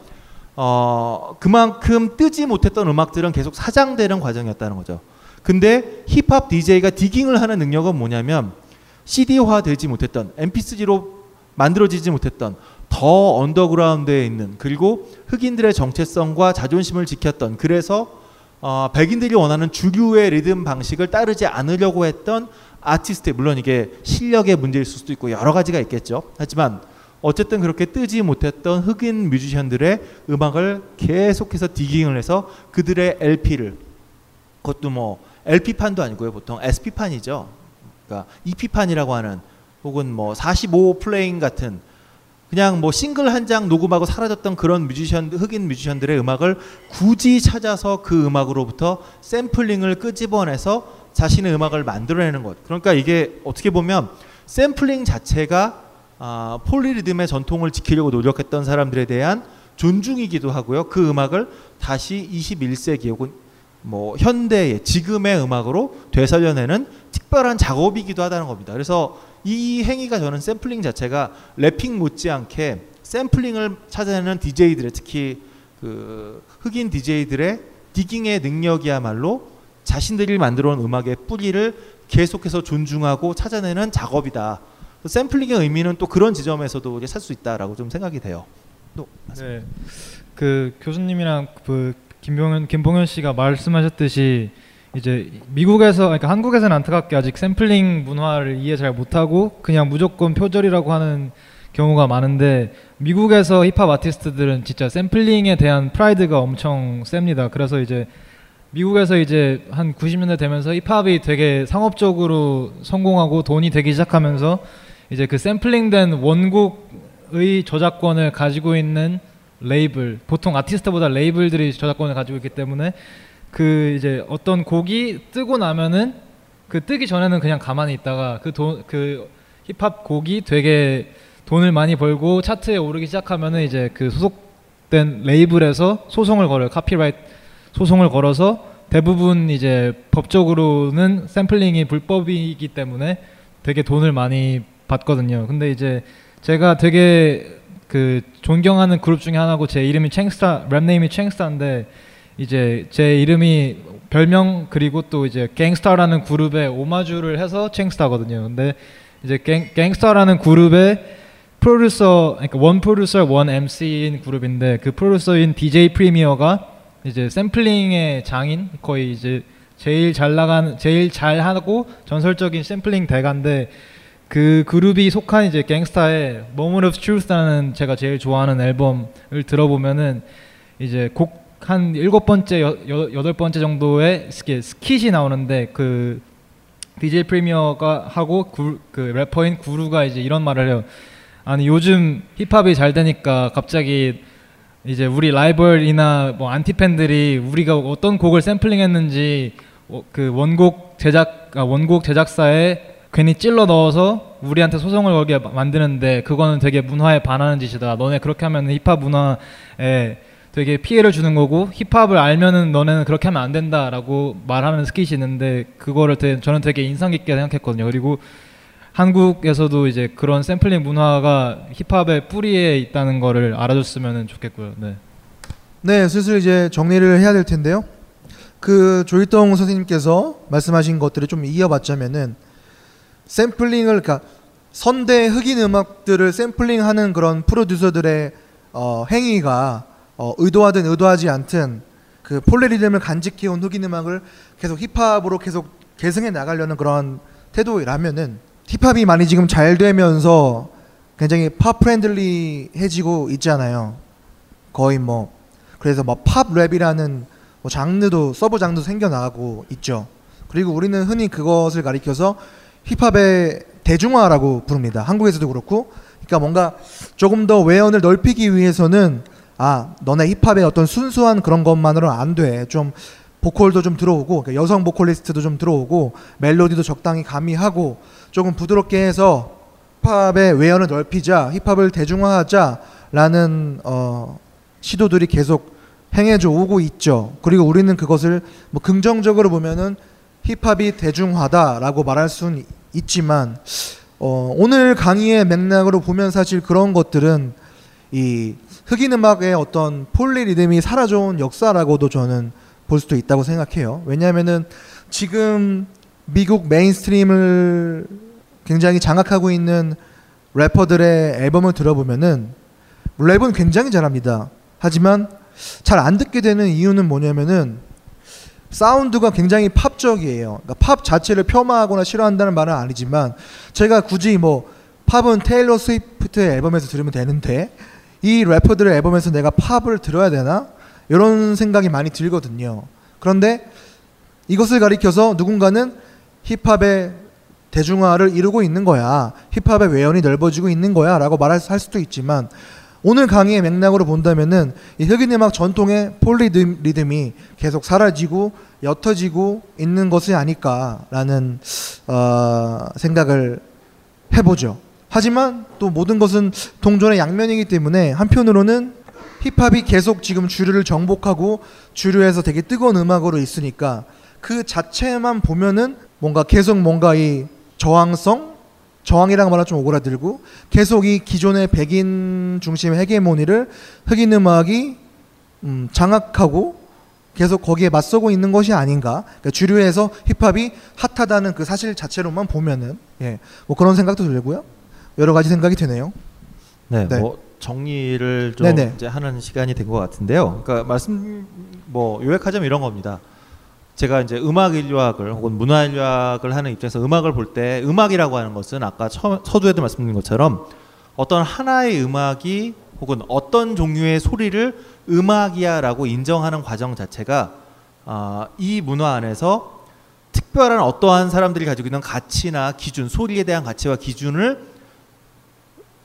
어, 그만큼 뜨지 못했던 음악들은 계속 사장되는 과정이었다는 거죠. 근데 힙합 DJ가 디깅을 하는 능력은 뭐냐면 CD화 되지 못했던 MP3로 만들어지지 못했던 더 언더그라운드에 있는 그리고 흑인들의 정체성과 자존심을 지켰던 그래서 어, 백인들이 원하는 주류의 리듬 방식을 따르지 않으려고 했던 아티스트 물론 이게 실력의 문제일 수도 있고 여러 가지가 있겠죠. 하지만 어쨌든 그렇게 뜨지 못했던 흑인 뮤지션들의 음악을 계속해서 digging을 해서 그들의 LP를 그것도 뭐 LP판도 아니고요. 보통 SP판이죠. 그러니까 EP판이라고 하는 혹은 뭐 45 playing 같은 그냥 뭐 싱글 한 장 녹음하고 사라졌던 그런 뮤지션 흑인 뮤지션들의 음악을 굳이 찾아서 그 음악으로부터 샘플링을 끄집어내서 자신의 음악을 만들어내는 것. 그러니까 이게 어떻게 보면 샘플링 자체가 아, 폴리리듬의 전통을 지키려고 노력했던 사람들에 대한 존중이기도 하고요. 그 음악을 다시 21세기 혹은 뭐 현대의 지금의 음악으로 되살려내는 특별한 작업이기도 하다는 겁니다. 그래서 이 행위가 저는 샘플링 자체가 래핑 못지않게 샘플링을 찾아내는 DJ들의 특히 그 흑인 DJ들의 디깅의 능력이야말로 자신들이 만들어 온 음악의 뿌리를 계속해서 존중하고 찾아내는 작업이다. 샘플링의 의미는 또 그런 지점에서도 이제 살 수 있다라고 좀 생각이 돼요. 또 네. 그 교수님이랑 그 김봉현 김봉현 씨가 말씀하셨듯이 이제 미국에서 그러니까 한국에서는 안타깝게 아직 샘플링 문화를 이해 잘 못하고 그냥 무조건 표절이라고 하는 경우가 많은데 미국에서 힙합 아티스트들은 진짜 샘플링에 대한 프라이드가 엄청 셉니다. 그래서 이제 미국에서 이제 한 90년대 되면서 힙합이 되게 상업적으로 성공하고 돈이 되기 시작하면서 이제 그 샘플링된 원곡의 저작권을 가지고 있는 레이블 보통 아티스트보다 레이블들이 저작권을 가지고 있기 때문에 그 이제 어떤 곡이 뜨고 나면은 그 뜨기 전에는 그냥 가만히 있다가 그돈그 힙합 곡이 되게 돈을 많이 벌고 차트에 오르기 시작하면은 이제 그 소속된 레이블에서 소송을 걸어요 copyright 소송을 걸어서 대부분 이제 법적으로는 샘플링이 불법이기 때문에 되게 돈을 많이 받거든요. 근데 이제 제가 되게 그 존경하는 그룹 중에 하나고 제 이름이 챙스타 랩 name이 챙스타인데 이제 제 이름이 별명 그리고 또 이제 갱스타라는 그룹에 오마주를 해서 챙스타거든요. 근데 이제 갱, 갱스타라는 그룹의 프로듀서 그러니까 one producer one MC인 그룹인데 그 프로듀서인 DJ 프리미어가 이제 샘플링의 장인 거의 이제 제일 잘 나가는 제일 잘 하고 전설적인 샘플링 대가인데 그 그룹이 속한 이제 갱스타의 Moment of Truth라는 제가 제일 좋아하는 앨범을 들어보면은 이제 곡 한 일곱 번째 여덟 번째 정도의 스킷이 나오는데 그 DJ 프리미어가 하고 구, 그 래퍼인 구루가 이제 이런 말을 해요. 아니 요즘 힙합이 잘 되니까 갑자기 이제 우리 라이벌이나 뭐 안티 팬들이 우리가 어떤 곡을 샘플링했는지 어, 그 원곡 제작 아, 원곡 제작사에 괜히 찔러 넣어서 우리한테 소송을 걸게 마- 만드는데 그거는 되게 문화에 반하는 짓이다. 너네 그렇게 하면 힙합 문화에 되게 피해를 주는 거고 힙합을 알면은 너네는 그렇게 하면 안 된다라고 말하는 skit이 있는데 그거를 되게, 저는 되게 인상 깊게 생각했거든요. 그리고 한국에서도 이제 그런 샘플링 문화가 힙합의 뿌리에 있다는 거를 알아줬으면 좋겠고요. 네. 네, 슬슬 이제 정리를 해야 될 텐데요. 그 조일동 선생님께서 말씀하신 것들을 좀 이어받자면은 샘플링을 그러니까 선대 흑인 음악들을 샘플링하는 그런 프로듀서들의 어, 행위가 어, 의도하든 의도하지 않든 그 폴리리듬을 간직해온 흑인 음악을 계속 힙합으로 계속 계승해 나가려는 그런 태도라면은 힙합이 많이 지금 잘 되면서 굉장히 pop friendly해지고 있잖아요. 거의 뭐 그래서 뭐 pop rap이라는 뭐 장르도 sub 장르도 생겨 나가고 있죠. 그리고 우리는 흔히 그것을 가리켜서 힙합의 대중화라고 부릅니다. 한국에서도 그렇고, 그러니까 뭔가 조금 더 외연을 넓히기 위해서는 아 너네 힙합의 어떤 순수한 그런 것만으로는 안 돼. 좀 보컬도 좀 들어오고 여성 보컬리스트도 좀 들어오고 멜로디도 적당히 가미하고 조금 부드럽게 해서 힙합의 외연을 넓히자 힙합을 대중화하자라는 어, 시도들이 계속 행해져 오고 있죠. 그리고 우리는 그것을 뭐 긍정적으로 보면은 힙합이 대중화다라고 말할 수는 있지만 어, 오늘 강의의 맥락으로 보면 사실 그런 것들은 이 흑인 음악의 어떤 폴리 리듬이 사라져온 역사라고도 저는 볼 수도 있다고 생각해요. 왜냐하면은 지금 미국 mainstream을 굉장히 장악하고 있는 래퍼들의 앨범을 들어보면은 랩은 굉장히 잘합니다. 하지만 잘 안 듣게 되는 이유는 뭐냐면은 사운드가 굉장히 팝적이에요. 그러니까 팝 자체를 폄하하거나 싫어한다는 말은 아니지만 제가 굳이 뭐 팝은 테일러 스위프트의 앨범에서 들으면 되는데 이 래퍼들의 앨범에서 내가 팝을 들어야 되나? 이런 생각이 많이 들거든요. 그런데 이것을 가리켜서 누군가는 힙합의 대중화를 이루고 있는 거야. 힙합의 외연이 넓어지고 있는 거야. 라고 말할 수도 있지만 오늘 강의의 맥락으로 본다면은 이 흑인 음악 전통의 폴리듬 리듬이 계속 사라지고 옅어지고 있는 것이 아닐까라는 어, 생각을 해보죠. 하지만 또 모든 것은 동전의 양면이기 때문에 한편으로는 힙합이 계속 지금 주류를 정복하고 주류에서 되게 뜨거운 음악으로 있으니까 그 자체만 보면은 뭔가 계속 뭔가 이 저항성 저항이라는 말은 좀 오그라들고 계속 이 기존의 백인 중심의 헤게모니를 흑인 음악이 음, 장악하고 계속 거기에 맞서고 있는 것이 아닌가. 그러니까 주류에서 힙합이 핫하다는 그 사실 자체로만 보면은 예, 뭐 그런 생각도 들고요. 여러 가지 생각이 드네요. 네, 네. 뭐 정리를 좀 네네. 이제 하는 시간이 된 것 같은데요. 그러니까 말씀 뭐 요약하자면 이런 겁니다. 제가 이제 음악 인류학을 혹은 문화 인류학을 하는 입장에서 음악을 볼 때 음악이라고 하는 것은 아까 처, 서두에도 말씀드린 것처럼 어떤 하나의 음악이 혹은 어떤 종류의 소리를 음악이야라고 인정하는 과정 자체가 아, 이 문화 안에서 특별한 어떠한 사람들이 가지고 있는 가치나 기준, 소리에 대한 가치와 기준을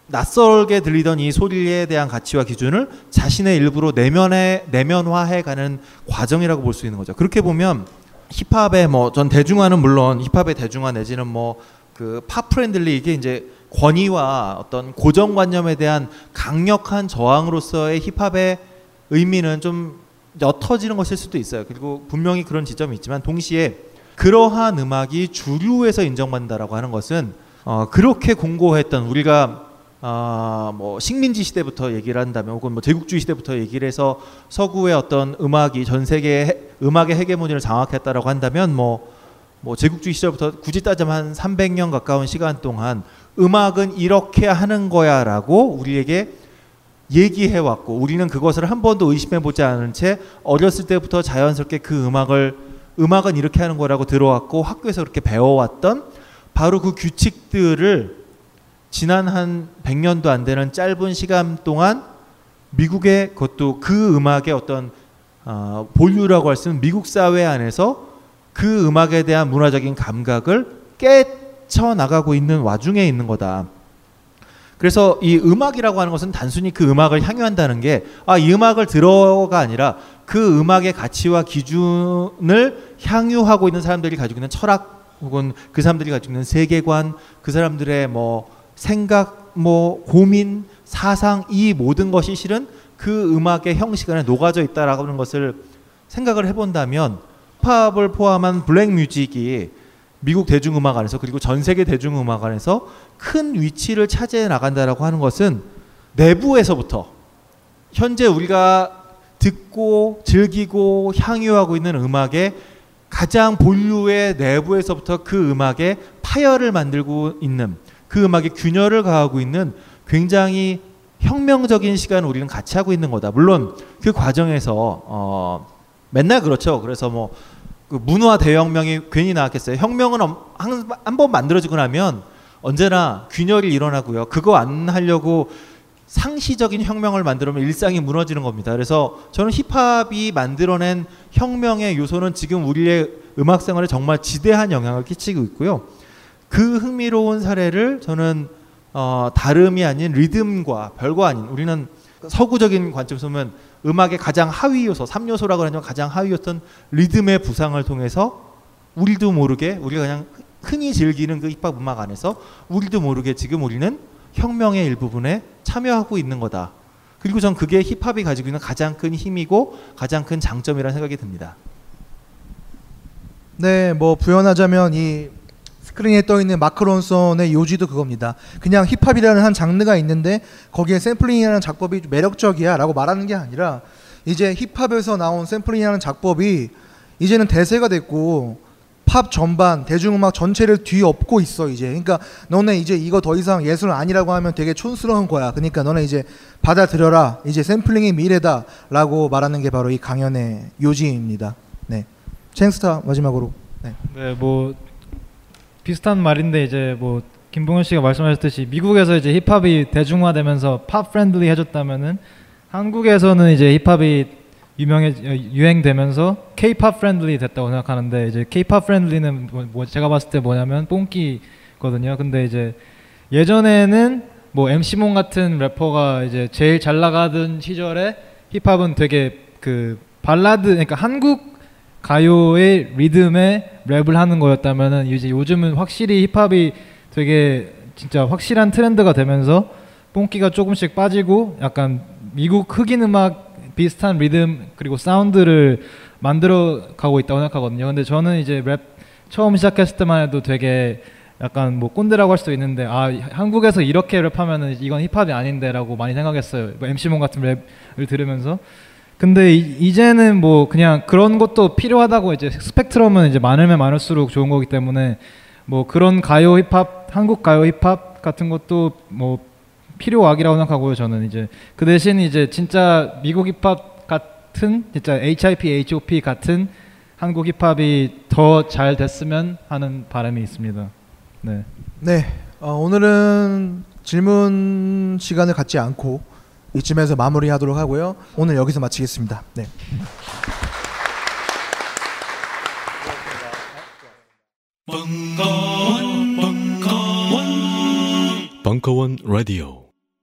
낯설게 들리던 이 소리에 대한 가치와 기준을 자신의 일부로 내면에 내면화해 가는 과정이라고 볼 수 있는 거죠. 그렇게 보면 힙합의 뭐 전 대중화는 물론 힙합의 대중화 내지는 뭐 그 pop friendly 이게 이제 권위와 어떤 고정관념에 대한 강력한 저항으로서의 힙합의 의미는 좀 옅어지는 것일 수도 있어요. 그리고 분명히 그런 지점이 있지만 동시에 그러한 음악이 주류에서 인정받는다라고 하는 것은 어, 그렇게 공고했던 우리가 아, 뭐 식민지 시대부터 얘기를 한다면 혹은 뭐 제국주의 시대부터 얘기를 해서 서구의 어떤 음악이 전 세계의 해- 음악의 헤게모니를 장악했다라고 한다면 뭐, 뭐 제국주의 시절부터 굳이 따지면 한 300년 가까운 시간 동안 음악은 이렇게 하는 거야라고 우리에게 얘기해 왔고 우리는 그것을 한 번도 의심해 보지 않은 채 어렸을 때부터 자연스럽게 그 음악을 음악은 이렇게 하는 거라고 들어왔고 학교에서 그렇게 배워왔던 바로 그 규칙들을 지난 한 100년도 안 되는 짧은 시간 동안 미국의 그것도 그 음악의 어떤 어, 본류라고 할 수 있는 미국 사회 안에서 그 음악에 대한 문화적인 감각을 깨쳐 나가고 있는 와중에 있는 거다. 그래서 이 음악이라고 하는 것은 단순히 그 음악을 향유한다는 게 아 이 음악을 들어가 아니라 그 음악의 가치와 기준을 향유하고 있는 사람들이 가지고 있는 철학 혹은 그 사람들이 가지고 있는 세계관 그 사람들의 뭐 생각 뭐 고민 사상 이 모든 것이 실은 그 음악의 형식 안에 녹아져 있다라고 하는 것을 생각을 해본다면 힙합을 포함한 블랙 뮤직이 미국 대중음악 안에서 그리고 전 세계 대중음악 안에서 큰 위치를 차지해 나간다라고 하는 것은 내부에서부터 현재 우리가 듣고 즐기고 향유하고 있는 음악의 가장 본류의 내부에서부터 그 음악의 파열을 만들고 있는 그 음악의 균열을 가하고 있는 굉장히 혁명적인 시간을 우리는 같이 하고 있는 거다. 물론 그 과정에서 어 맨날 그렇죠. 그래서 뭐 그 문화 대혁명이 괜히 나왔겠어요. 혁명은 한번 만들어지고 나면 언제나 균열이 일어나고요. 그거 안 하려고 상시적인 혁명을 만들면 일상이 무너지는 겁니다. 그래서 저는 힙합이 만들어낸 혁명의 요소는 지금 우리의 음악 생활에 정말 지대한 영향을 끼치고 있고요. 그 흥미로운 사례를 저는 어, 다름이 아닌 리듬과 별거 아닌 우리는 서구적인 관점에서 보면 음악의 가장 하위 요소, 3요소라고 하는 가장 하위였던 리듬의 부상을 통해서 우리도 모르게 우리가 그냥 흔히 즐기는 그 힙합 음악 안에서 우리도 모르게 지금 우리는 혁명의 일부분에 참여하고 있는 거다. 그리고 전 그게 힙합이 가지고 있는 가장 큰 힘이고 가장 큰 장점이라는 생각이 듭니다. 네, 뭐 부연하자면 이 스크린에 떠 있는 마크 론슨의 요지도 그겁니다. 그냥 힙합이라는 한 장르가 있는데 거기에 샘플링이라는 작법이 매력적이야라고 말하는 게 아니라 이제 힙합에서 나온 샘플링이라는 작법이 이제는 대세가 됐고 팝 전반 대중음악 전체를 뒤엎고 있어 이제. 그러니까 너네 이제 이거 더 이상 예술 아니라고 하면 되게 촌스러운 거야. 그러니까 너네 이제 받아들여라. 이제 샘플링이 미래다라고 말하는 게 바로 이 강연의 요지입니다. 네. 챙스타 마지막으로. 네. 네, 뭐 비슷한 말인데 이제 뭐 김봉현 씨가 말씀하셨듯이 미국에서 이제 힙합이 대중화되면서 pop friendly 해졌다면은 한국에서는 이제 힙합이 유명해 유행되면서 K-pop friendly 됐다고 생각하는데 이제 K-pop friendly는 뭐, 뭐 제가 봤을 때 뭐냐면 뽕끼거든요. 근데 이제 예전에는 뭐 MC몽 같은 래퍼가 이제 제일 잘 나가던 시절에 힙합은 되게 그 발라드 그러니까 한국 가요의 리듬에 랩을 하는 거였다면은 이제 요즘은 확실히 힙합이 되게 진짜 확실한 트렌드가 되면서 뽕기가 조금씩 빠지고 약간 미국 흑인 음악 비슷한 리듬 그리고 사운드를 만들어 가고 있다고 생각하거든요. 근데 저는 이제 랩 처음 시작했을 때만 해도 되게 약간 뭐 꼰대라고 할 수도 있는데 아 한국에서 이렇게 랩하면은 이건 힙합이 아닌데라고 많이 생각했어요. 뭐 MC몽 같은 랩을 들으면서 근데 이, 제는 뭐 그냥 그런 것도 필요하다고 이제 스펙트럼은 이제 많으면 많을수록 좋은 거기 때문에 뭐 그런 가요 힙합 한국 가요 힙합 같은 것도 뭐 필요악이라고 생각하고요 저는 이제 그 대신 이제 진짜 미국 힙합 같은 진짜 HIP, HOP 같은 한국 힙합이 더 잘 됐으면 하는 바람이 있습니다. 네. 네, 어, 오늘은 질문 시간을 갖지 않고 이쯤에서 마무리하도록 하고요. 오늘 여기서 마치겠습니다. 네. 벙커원, 벙커원, 벙커원 라디오.